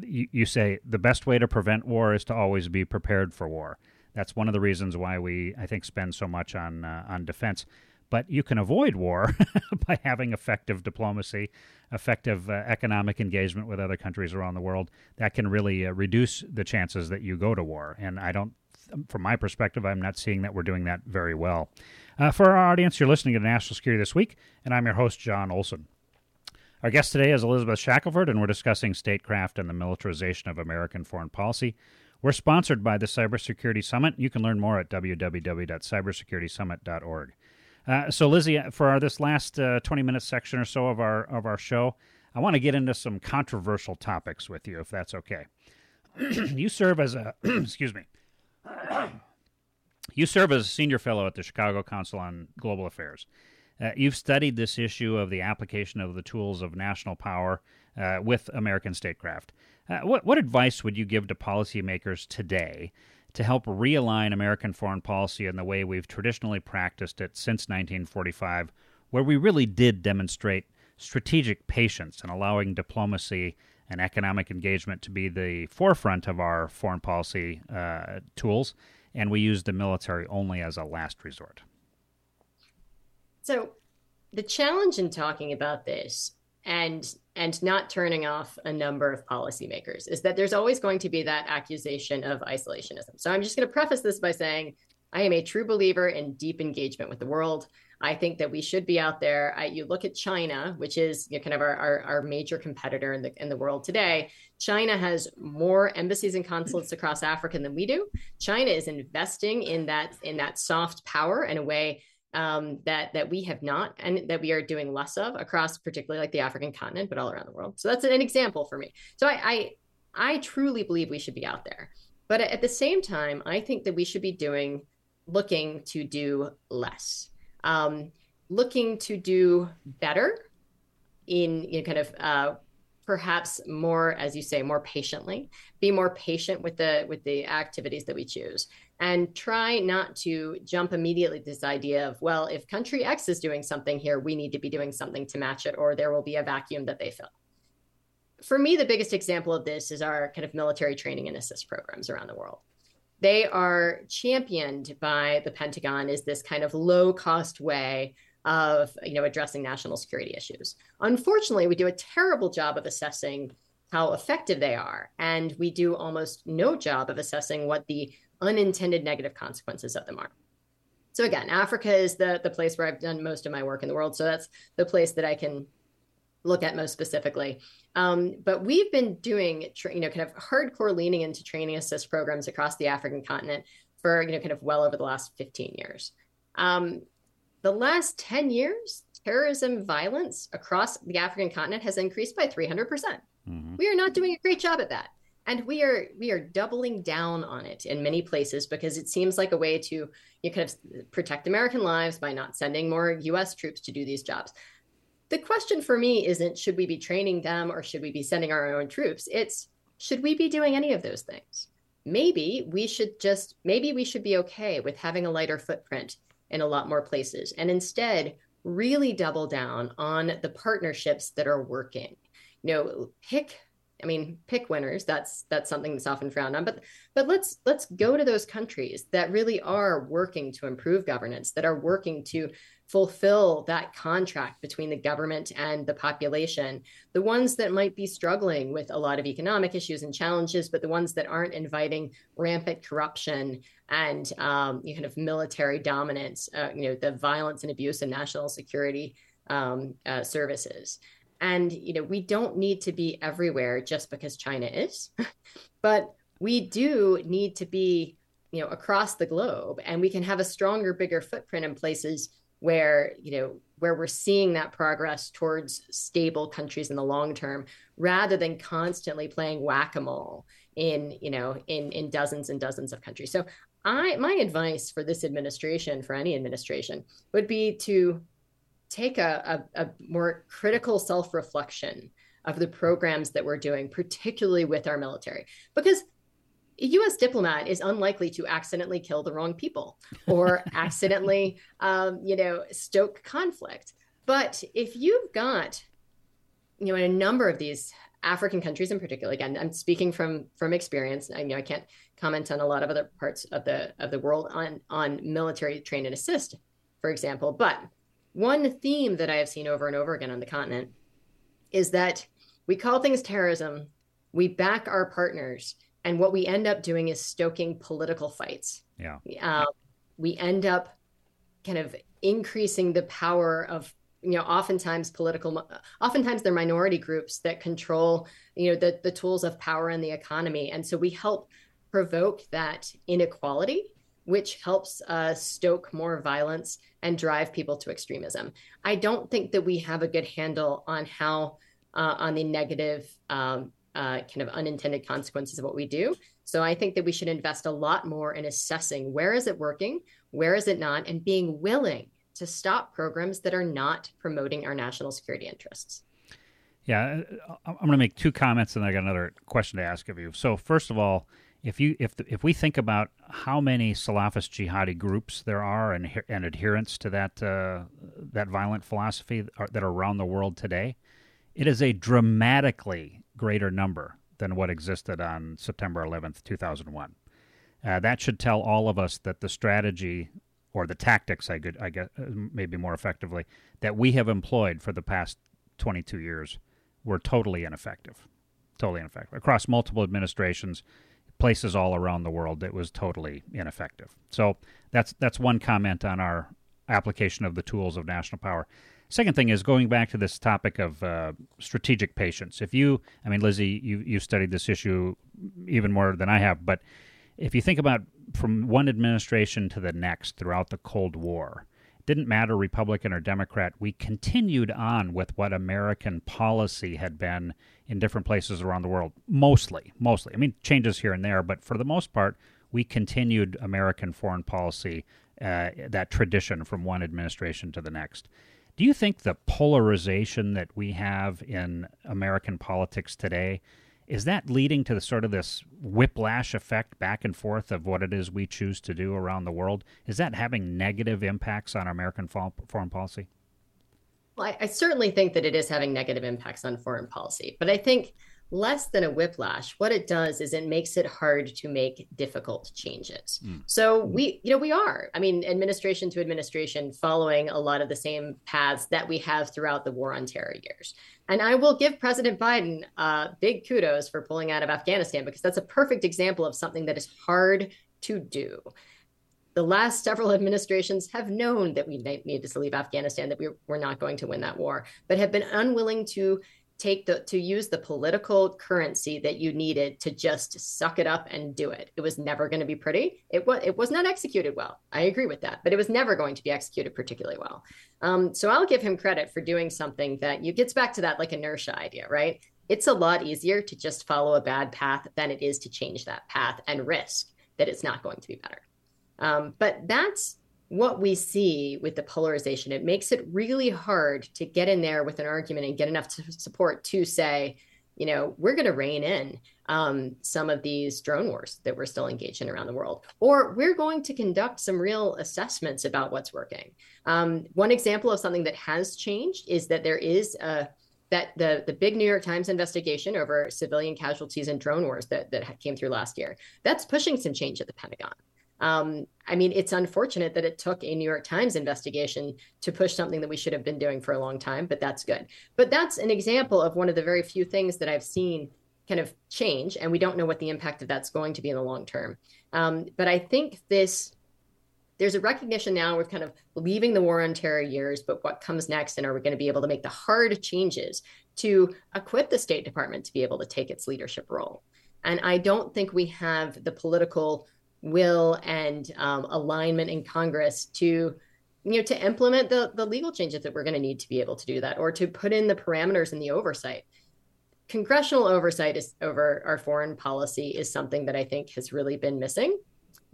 you, you say the best way to prevent war is to always be prepared for war. That's one of the reasons why we, I think, spend so much on uh, on defense but you can avoid war by having effective diplomacy, effective uh, economic engagement with other countries around the world. That can really uh, reduce the chances that you go to war. And I don't, from my perspective, I'm not seeing that we're doing that very well. Uh, for our audience, you're listening to National Security This Week, and I'm your host, John Olson. Our guest today is Elizabeth Shackelford, and we're discussing statecraft and the militarization of American foreign policy. We're sponsored by the Cybersecurity Summit. You can learn more at www.cybersecuritysummit.org. Uh, so, Lizzie, for our, this last uh, twenty minute section or so of our of our show, I want to get into some controversial topics with you, if that's okay. you serve as a excuse me. you serve as a senior fellow at the Chicago Council on Global Affairs. Uh, you've studied this issue of the application of the tools of national power uh, with American statecraft. Uh, what, what advice would you give to policymakers today to help realign American foreign policy in the way we've traditionally practiced it since 1945, where we really did demonstrate strategic patience in allowing diplomacy and economic engagement to be the forefront of our foreign policy uh, tools, and we used the military only as a last resort. So, the challenge in talking about this and and not turning off a number of policymakers is that there's always going to be that accusation of isolationism. So I'm just going to preface this by saying I am a true believer in deep engagement with the world. I think that we should be out there. I, you look at China, which is you know, kind of our, our, our, major competitor in the in the world today. China has more embassies and consulates across Africa than we do. China is investing in that in that soft power in a way um, that that we have not and that we are doing less of across particularly like the African continent, but all around the world. So that's an example for me. So I I, I truly believe we should be out there, but at the same time, I think that we should be doing looking to do less, um, looking to do better in you know, kind of uh, perhaps more as you say more patiently be more patient with the with the activities that we choose and try not to jump immediately to this idea of well if country x is doing something here we need to be doing something to match it or there will be a vacuum that they fill for me the biggest example of this is our kind of military training and assist programs around the world they are championed by the pentagon as this kind of low cost way of you know addressing national security issues. Unfortunately, we do a terrible job of assessing how effective they are, and we do almost no job of assessing what the unintended negative consequences of them are. So again, Africa is the the place where I've done most of my work in the world. So that's the place that I can look at most specifically. Um, but we've been doing, you know, kind of hardcore leaning into training assist programs across the African continent for, you know, kind of well over the last 15 years. Um, the last 10 years, terrorism violence across the African continent has increased by 300%. percent mm hmm We are not doing a great job at that. And we are we are doubling down on it in many places because it seems like a way to you kind of protect American lives by not sending more US troops to do these jobs. The question for me isn't should we be training them or should we be sending our own troops? It's should we be doing any of those things? Maybe we should just maybe we should be okay with having a lighter footprint in a lot more places and instead really double down on the partnerships that are working. You know, pick I mean, pick winners. That's that's something that's often frowned on. But but let's let's go to those countries that really are working to improve governance, that are working to fulfill that contract between the government and the population. The ones that might be struggling with a lot of economic issues and challenges, but the ones that aren't inviting rampant corruption and um, you kind of military dominance, uh, you know, the violence and abuse of national security um, uh, services. And you know, we don't need to be everywhere just because China is, but we do need to be, you know, across the globe, and we can have a stronger, bigger footprint in places where you know where we're seeing that progress towards stable countries in the long term rather than constantly playing whack-a-mole in you know in in dozens and dozens of countries. So i my advice for this administration for any administration would be to take a, a, a more critical self-reflection of the programs that we're doing particularly with our military because a U.S. diplomat is unlikely to accidentally kill the wrong people or accidentally, um, you know, stoke conflict. But if you've got, you know, in a number of these African countries in particular, again, I'm speaking from from experience. I you know I can't comment on a lot of other parts of the of the world on on military train and assist, for example. But one theme that I have seen over and over again on the continent is that we call things terrorism. We back our partners and what we end up doing is stoking political fights. Yeah. Um, we end up kind of increasing the power of you know oftentimes political oftentimes they're minority groups that control you know the the tools of power in the economy and so we help provoke that inequality which helps uh, stoke more violence and drive people to extremism i don't think that we have a good handle on how uh, on the negative um, uh, kind of unintended consequences of what we do. So I think that we should invest a lot more in assessing where is it working, where is it not, and being willing to stop programs that are not promoting our national security interests. Yeah, uh, I'm going to make two comments, and I got another question to ask of you. So first of all, if you if the, if we think about how many Salafist jihadi groups there are and, and adherents to that uh, that violent philosophy that are, around the world today, it is a dramatically greater number than what existed on September 11th, 2001. Uh, that should tell all of us that the strategy or the tactics, I, could, I guess, uh, maybe more effectively, that we have employed for the past 22 years were totally ineffective. Totally ineffective. Across multiple administrations, places all around the world, it was totally ineffective. So that's that's one comment on our application of the tools of national power. Second thing is going back to this topic of uh, strategic patience. If you, I mean, Lizzie, you you studied this issue even more than I have, but if you think about from one administration to the next throughout the Cold War, didn't matter Republican or Democrat. We continued on with what American policy had been in different places around the world. Mostly, mostly. I mean, changes here and there, but for the most part, we continued American foreign policy, uh, that tradition from one administration to the next. Do you think the polarization that we have in American politics today is that leading to the sort of this whiplash effect back and forth of what it is we choose to do around the world? Is that having negative impacts on American foreign policy? Well, I, I certainly think that it is having negative impacts on foreign policy, but I think less than a whiplash what it does is it makes it hard to make difficult changes. Mm. so we you know we are. I mean administration to administration following a lot of the same paths that we have throughout the war on terror years. And i will give president biden uh, big kudos for pulling out of afghanistan because that's a perfect example of something that is hard to do. The last several administrations have known that we needed to leave Afghanistan, that we were not going to win that war, but have been unwilling to take the to use the political currency that you needed to just suck it up and do it. It was never going to be pretty. It was it was not executed well. I agree with that, but it was never going to be executed particularly well. Um, so I'll give him credit for doing something that you gets back to that like inertia idea, right? It's a lot easier to just follow a bad path than it is to change that path and risk that it's not going to be better. Um, but that's what we see with the polarization. It makes it really hard to get in there with an argument and get enough support to say, you know, we're going to rein in um, some of these drone wars that we're still engaged in around the world, or we're going to conduct some real assessments about what's working. Um, one example of something that has changed is that there is a that the the big New York Times investigation over civilian casualties and drone wars that that came through last year, that's pushing some change at the Pentagon. Um, I mean, it's unfortunate that it took a New York Times investigation to push something that we should have been doing for a long time, but that's good. But that's an example of one of the very few things that I've seen kind of change, and we don't know what the impact of that's going to be in the long term. Um, but I think this there's a recognition now with kind of leaving the war on terror years, but what comes next, and are we going to be able to make the hard changes to equip the State Department to be able to take its leadership role? And I don't think we have the political will and um, alignment in Congress to you know to implement the the legal changes that we're going to need to be able to do that or to put in the parameters and the oversight congressional oversight is over our foreign policy is something that i think has really been missing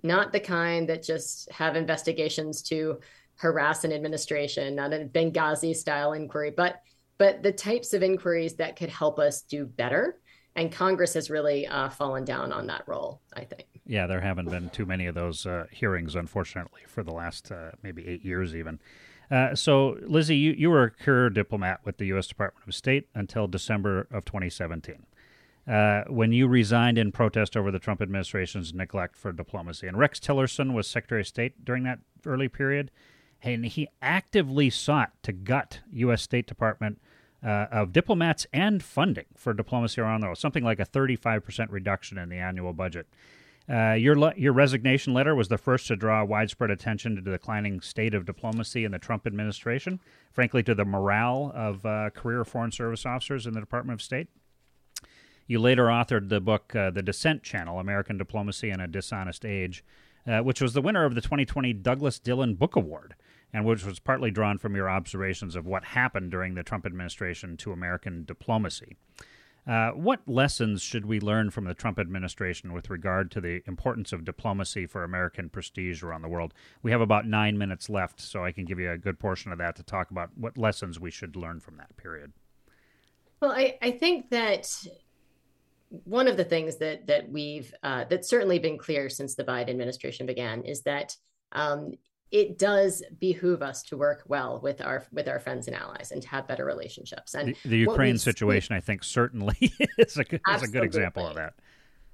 not the kind that just have investigations to harass an administration not a benghazi style inquiry but but the types of inquiries that could help us do better and Congress has really uh, fallen down on that role. I think. Yeah, there haven't been too many of those uh, hearings, unfortunately, for the last uh, maybe eight years, even. Uh, so, Lizzie, you, you were a career diplomat with the U.S. Department of State until December of 2017. Uh, when you resigned in protest over the Trump administration's neglect for diplomacy. And Rex Tillerson was Secretary of State during that early period, and he actively sought to gut U.S. State Department uh, of diplomats and funding for diplomacy around the world, something like a 35% reduction in the annual budget. Uh, your le- your resignation letter was the first to draw widespread attention to the declining state of diplomacy in the Trump administration, frankly, to the morale of uh, career Foreign Service officers in the Department of State. You later authored the book uh, The Dissent Channel American Diplomacy in a Dishonest Age, uh, which was the winner of the 2020 Douglas Dillon Book Award and which was partly drawn from your observations of what happened during the Trump administration to American diplomacy. Uh, what lessons should we learn from the Trump administration with regard to the importance of diplomacy for American prestige around the world? We have about nine minutes left, so I can give you a good portion of that to talk about what lessons we should learn from that period. Well, I, I think that one of the things that that we've uh, that's certainly been clear since the Biden administration began is that um, it does behoove us to work well with our with our friends and allies and to have better relationships. And the, the Ukraine situation, I think, certainly is a good, is a good example of that.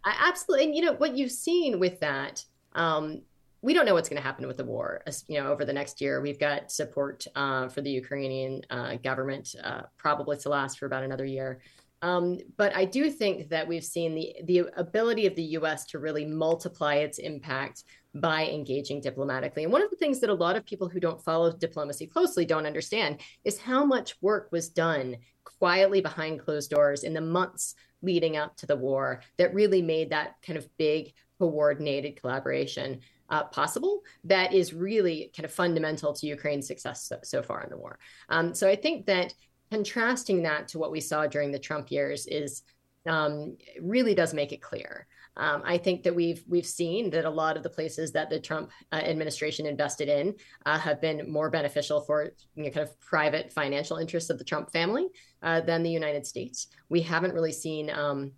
I, absolutely, and you know what you've seen with that. Um, we don't know what's going to happen with the war. As, you know, over the next year, we've got support uh, for the Ukrainian uh, government, uh, probably to last for about another year. Um, but I do think that we've seen the the ability of the U.S. to really multiply its impact by engaging diplomatically. And one of the things that a lot of people who don't follow diplomacy closely don't understand is how much work was done quietly behind closed doors in the months leading up to the war that really made that kind of big coordinated collaboration uh, possible that is really kind of fundamental to Ukraine's success so, so far in the war. Um, so I think that contrasting that to what we saw during the Trump years is um, really does make it clear. Um, I think that we've we've seen that a lot of the places that the Trump uh, administration invested in uh, have been more beneficial for you know, kind of private financial interests of the Trump family uh, than the United States. We haven't really seen. Um,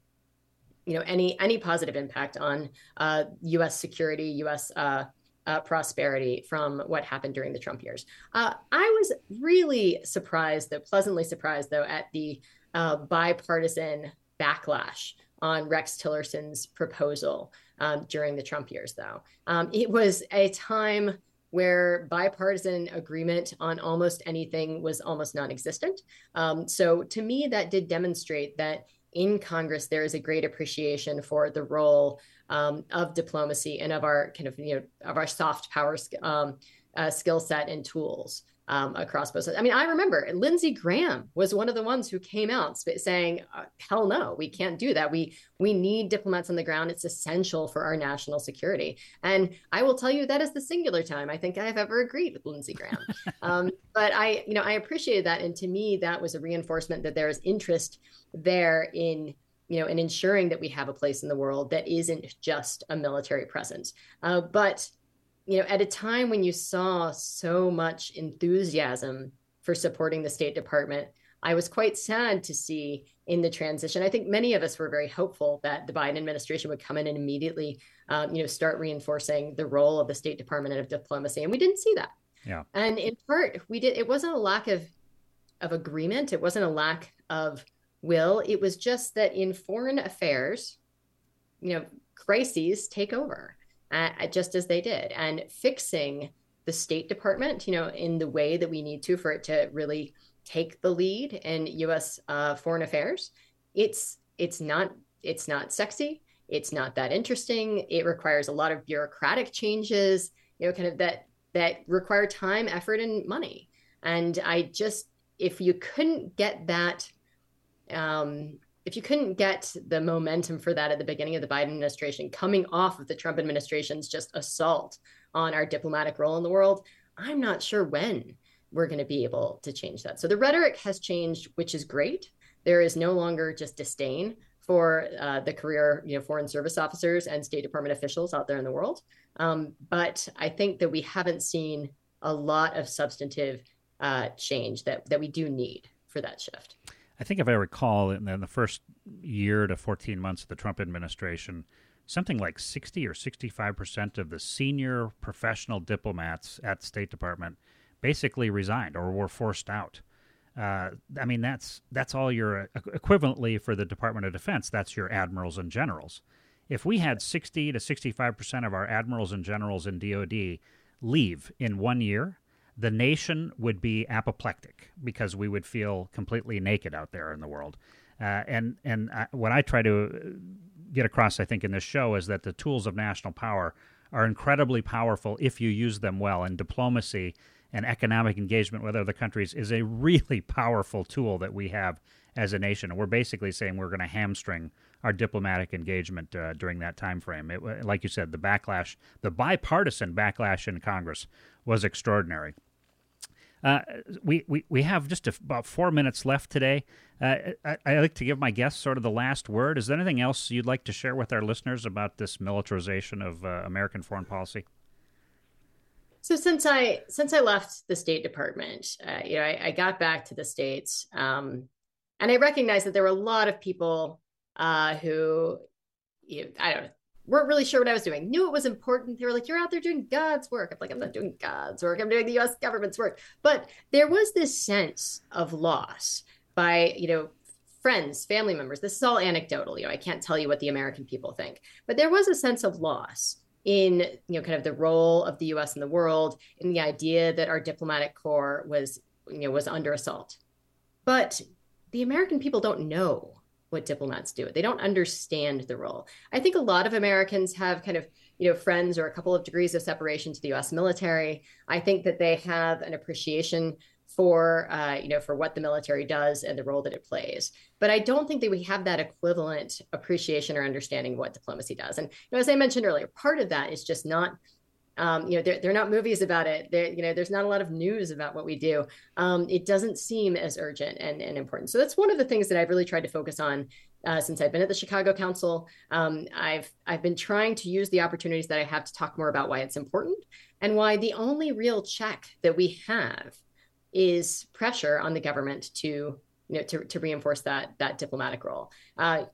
you know any any positive impact on U.S. Uh, security, U.S. Uh, prosperity from what happened during the Trump years. Uh, I was really surprised, though pleasantly surprised, though, at the uh, bipartisan backlash on Rex Tillerson's proposal um, during the Trump years, though. Um, it was a time where bipartisan agreement on almost anything was almost non existent. Um, so to me, that did demonstrate that in Congress, there is a great appreciation for the role um, of diplomacy and of our kind of you know of our soft power um, uh, skill set and tools um, across both sides. I mean, I remember Lindsey Graham was one of the ones who came out saying, uh, "Hell no, we can't do that. We we need diplomats on the ground. It's essential for our national security." And I will tell you that is the singular time I think I have ever agreed with Lindsey Graham. um, but I, you know, I appreciated that, and to me, that was a reinforcement that there is interest there in you know, and ensuring that we have a place in the world that isn't just a military presence. Uh, but, you know, at a time when you saw so much enthusiasm for supporting the State Department, I was quite sad to see in the transition. I think many of us were very hopeful that the Biden administration would come in and immediately, um, you know, start reinforcing the role of the State Department and of diplomacy, and we didn't see that. Yeah. And in part, we did. It wasn't a lack of of agreement. It wasn't a lack of will. It was just that in foreign affairs, you know, crises take over, uh, just as they did, and fixing the State Department, you know, in the way that we need to for it to really take the lead in U.S. Uh, foreign affairs. It's it's not it's not sexy. It's not that interesting. It requires a lot of bureaucratic changes, you know, kind of that that require time, effort, and money. And I just, if you couldn't get that, um, if you couldn't get the momentum for that at the beginning of the Biden administration, coming off of the Trump administration's just assault on our diplomatic role in the world, I'm not sure when we're going to be able to change that. So the rhetoric has changed, which is great. There is no longer just disdain for uh, the career, you know, foreign service officers and State Department officials out there in the world. Um, but I think that we haven't seen a lot of substantive uh, change that that we do need for that shift. I think if I recall, in the first year to 14 months of the Trump administration, something like 60 or 65 percent of the senior professional diplomats at State Department basically resigned or were forced out. Uh, I mean, that's that's all your equivalently for the Department of Defense. That's your admirals and generals. If we had 60 to 65 percent of our admirals and generals in DoD leave in one year, the nation would be apoplectic because we would feel completely naked out there in the world. Uh, and and I, what I try to get across, I think, in this show is that the tools of national power are incredibly powerful if you use them well. And diplomacy and economic engagement with other countries is a really powerful tool that we have as a nation. And we're basically saying we're going to hamstring our diplomatic engagement uh, during that time frame. It, like you said, the backlash, the bipartisan backlash in Congress was extraordinary. Uh, we, we, we have just a, about four minutes left today. Uh, I, I, like to give my guests sort of the last word. Is there anything else you'd like to share with our listeners about this militarization of uh, American foreign policy? So since I since I left the State Department, uh, you know, I, I, got back to the states, um, and I recognized that there were a lot of people uh, who, you know, I don't weren't really sure what I was doing. Knew it was important. They were like, "You're out there doing God's work." I'm like, "I'm not doing God's work. I'm doing the U.S. government's work." But there was this sense of loss by you know friends, family members. This is all anecdotal. You know, I can't tell you what the American people think, but there was a sense of loss in you know kind of the role of the U.S. in the world, in the idea that our diplomatic corps was you know was under assault. But the American people don't know what diplomats do. They don't understand the role. I think a lot of Americans have kind of you know friends or a couple of degrees of separation to the U.S. military. I think that they have an appreciation for uh, you know for what the military does and the role that it plays. But I don't think that we have that equivalent appreciation or understanding of what diplomacy does. And you know, as I mentioned earlier, part of that is just not. Um, you know, they're, they're not movies about it. They're, you know, there's not a lot of news about what we do. Um, it doesn't seem as urgent and, and important. So that's one of the things that I've really tried to focus on uh, since I've been at the Chicago Council. Um, I've I've been trying to use the opportunities that I have to talk more about why it's important and why the only real check that we have is pressure on the government to you know to, to reinforce that that diplomatic role. Uh,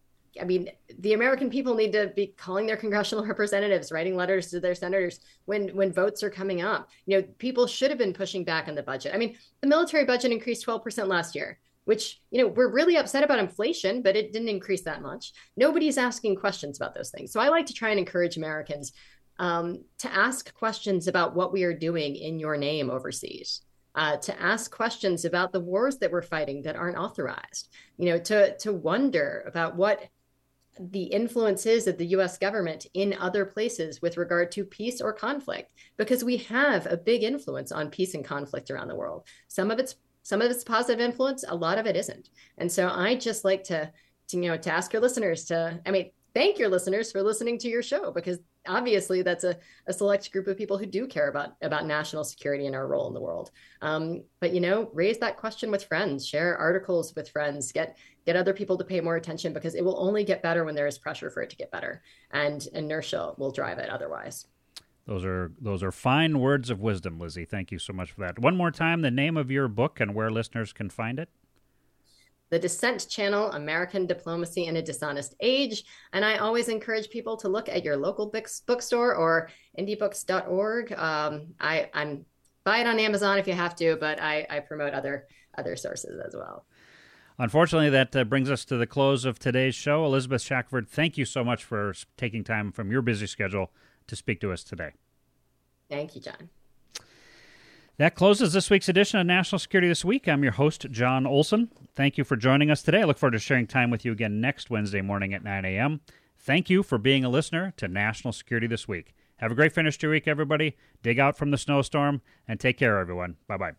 I mean, the American people need to be calling their congressional representatives, writing letters to their senators when when votes are coming up. You know, people should have been pushing back on the budget. I mean, the military budget increased 12% last year, which, you know, we're really upset about inflation, but it didn't increase that much. Nobody's asking questions about those things. So I like to try and encourage Americans um, to ask questions about what we are doing in your name overseas uh, to ask questions about the wars that we're fighting that aren't authorized, you know, to to wonder about what the influences of the US government in other places with regard to peace or conflict, because we have a big influence on peace and conflict around the world. Some of it's some of it's positive influence, a lot of it isn't. And so I just like to, to you know, to ask your listeners to, I mean, thank your listeners for listening to your show because obviously that's a, a select group of people who do care about about national security and our role in the world um, but you know raise that question with friends share articles with friends get get other people to pay more attention because it will only get better when there is pressure for it to get better and inertia will drive it otherwise those are those are fine words of wisdom lizzie thank you so much for that one more time the name of your book and where listeners can find it the Dissent Channel, American Diplomacy in a Dishonest Age. And I always encourage people to look at your local bookstore or indiebooks.org. Um, I, I'm buy it on Amazon if you have to, but I, I promote other other sources as well. Unfortunately, that uh, brings us to the close of today's show. Elizabeth Shackelford, thank you so much for taking time from your busy schedule to speak to us today. Thank you, John. That closes this week's edition of National Security This Week. I'm your host, John Olson. Thank you for joining us today. I look forward to sharing time with you again next Wednesday morning at 9 a.m. Thank you for being a listener to National Security This Week. Have a great finish to your week, everybody. Dig out from the snowstorm and take care, everyone. Bye bye.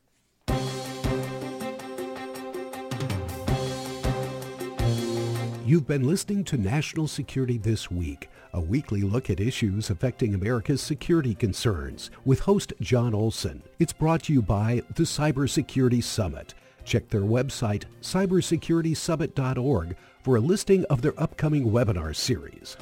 You've been listening to National Security This Week, a weekly look at issues affecting America's security concerns with host John Olson. It's brought to you by the Cybersecurity Summit. Check their website, cybersecuritysummit.org, for a listing of their upcoming webinar series.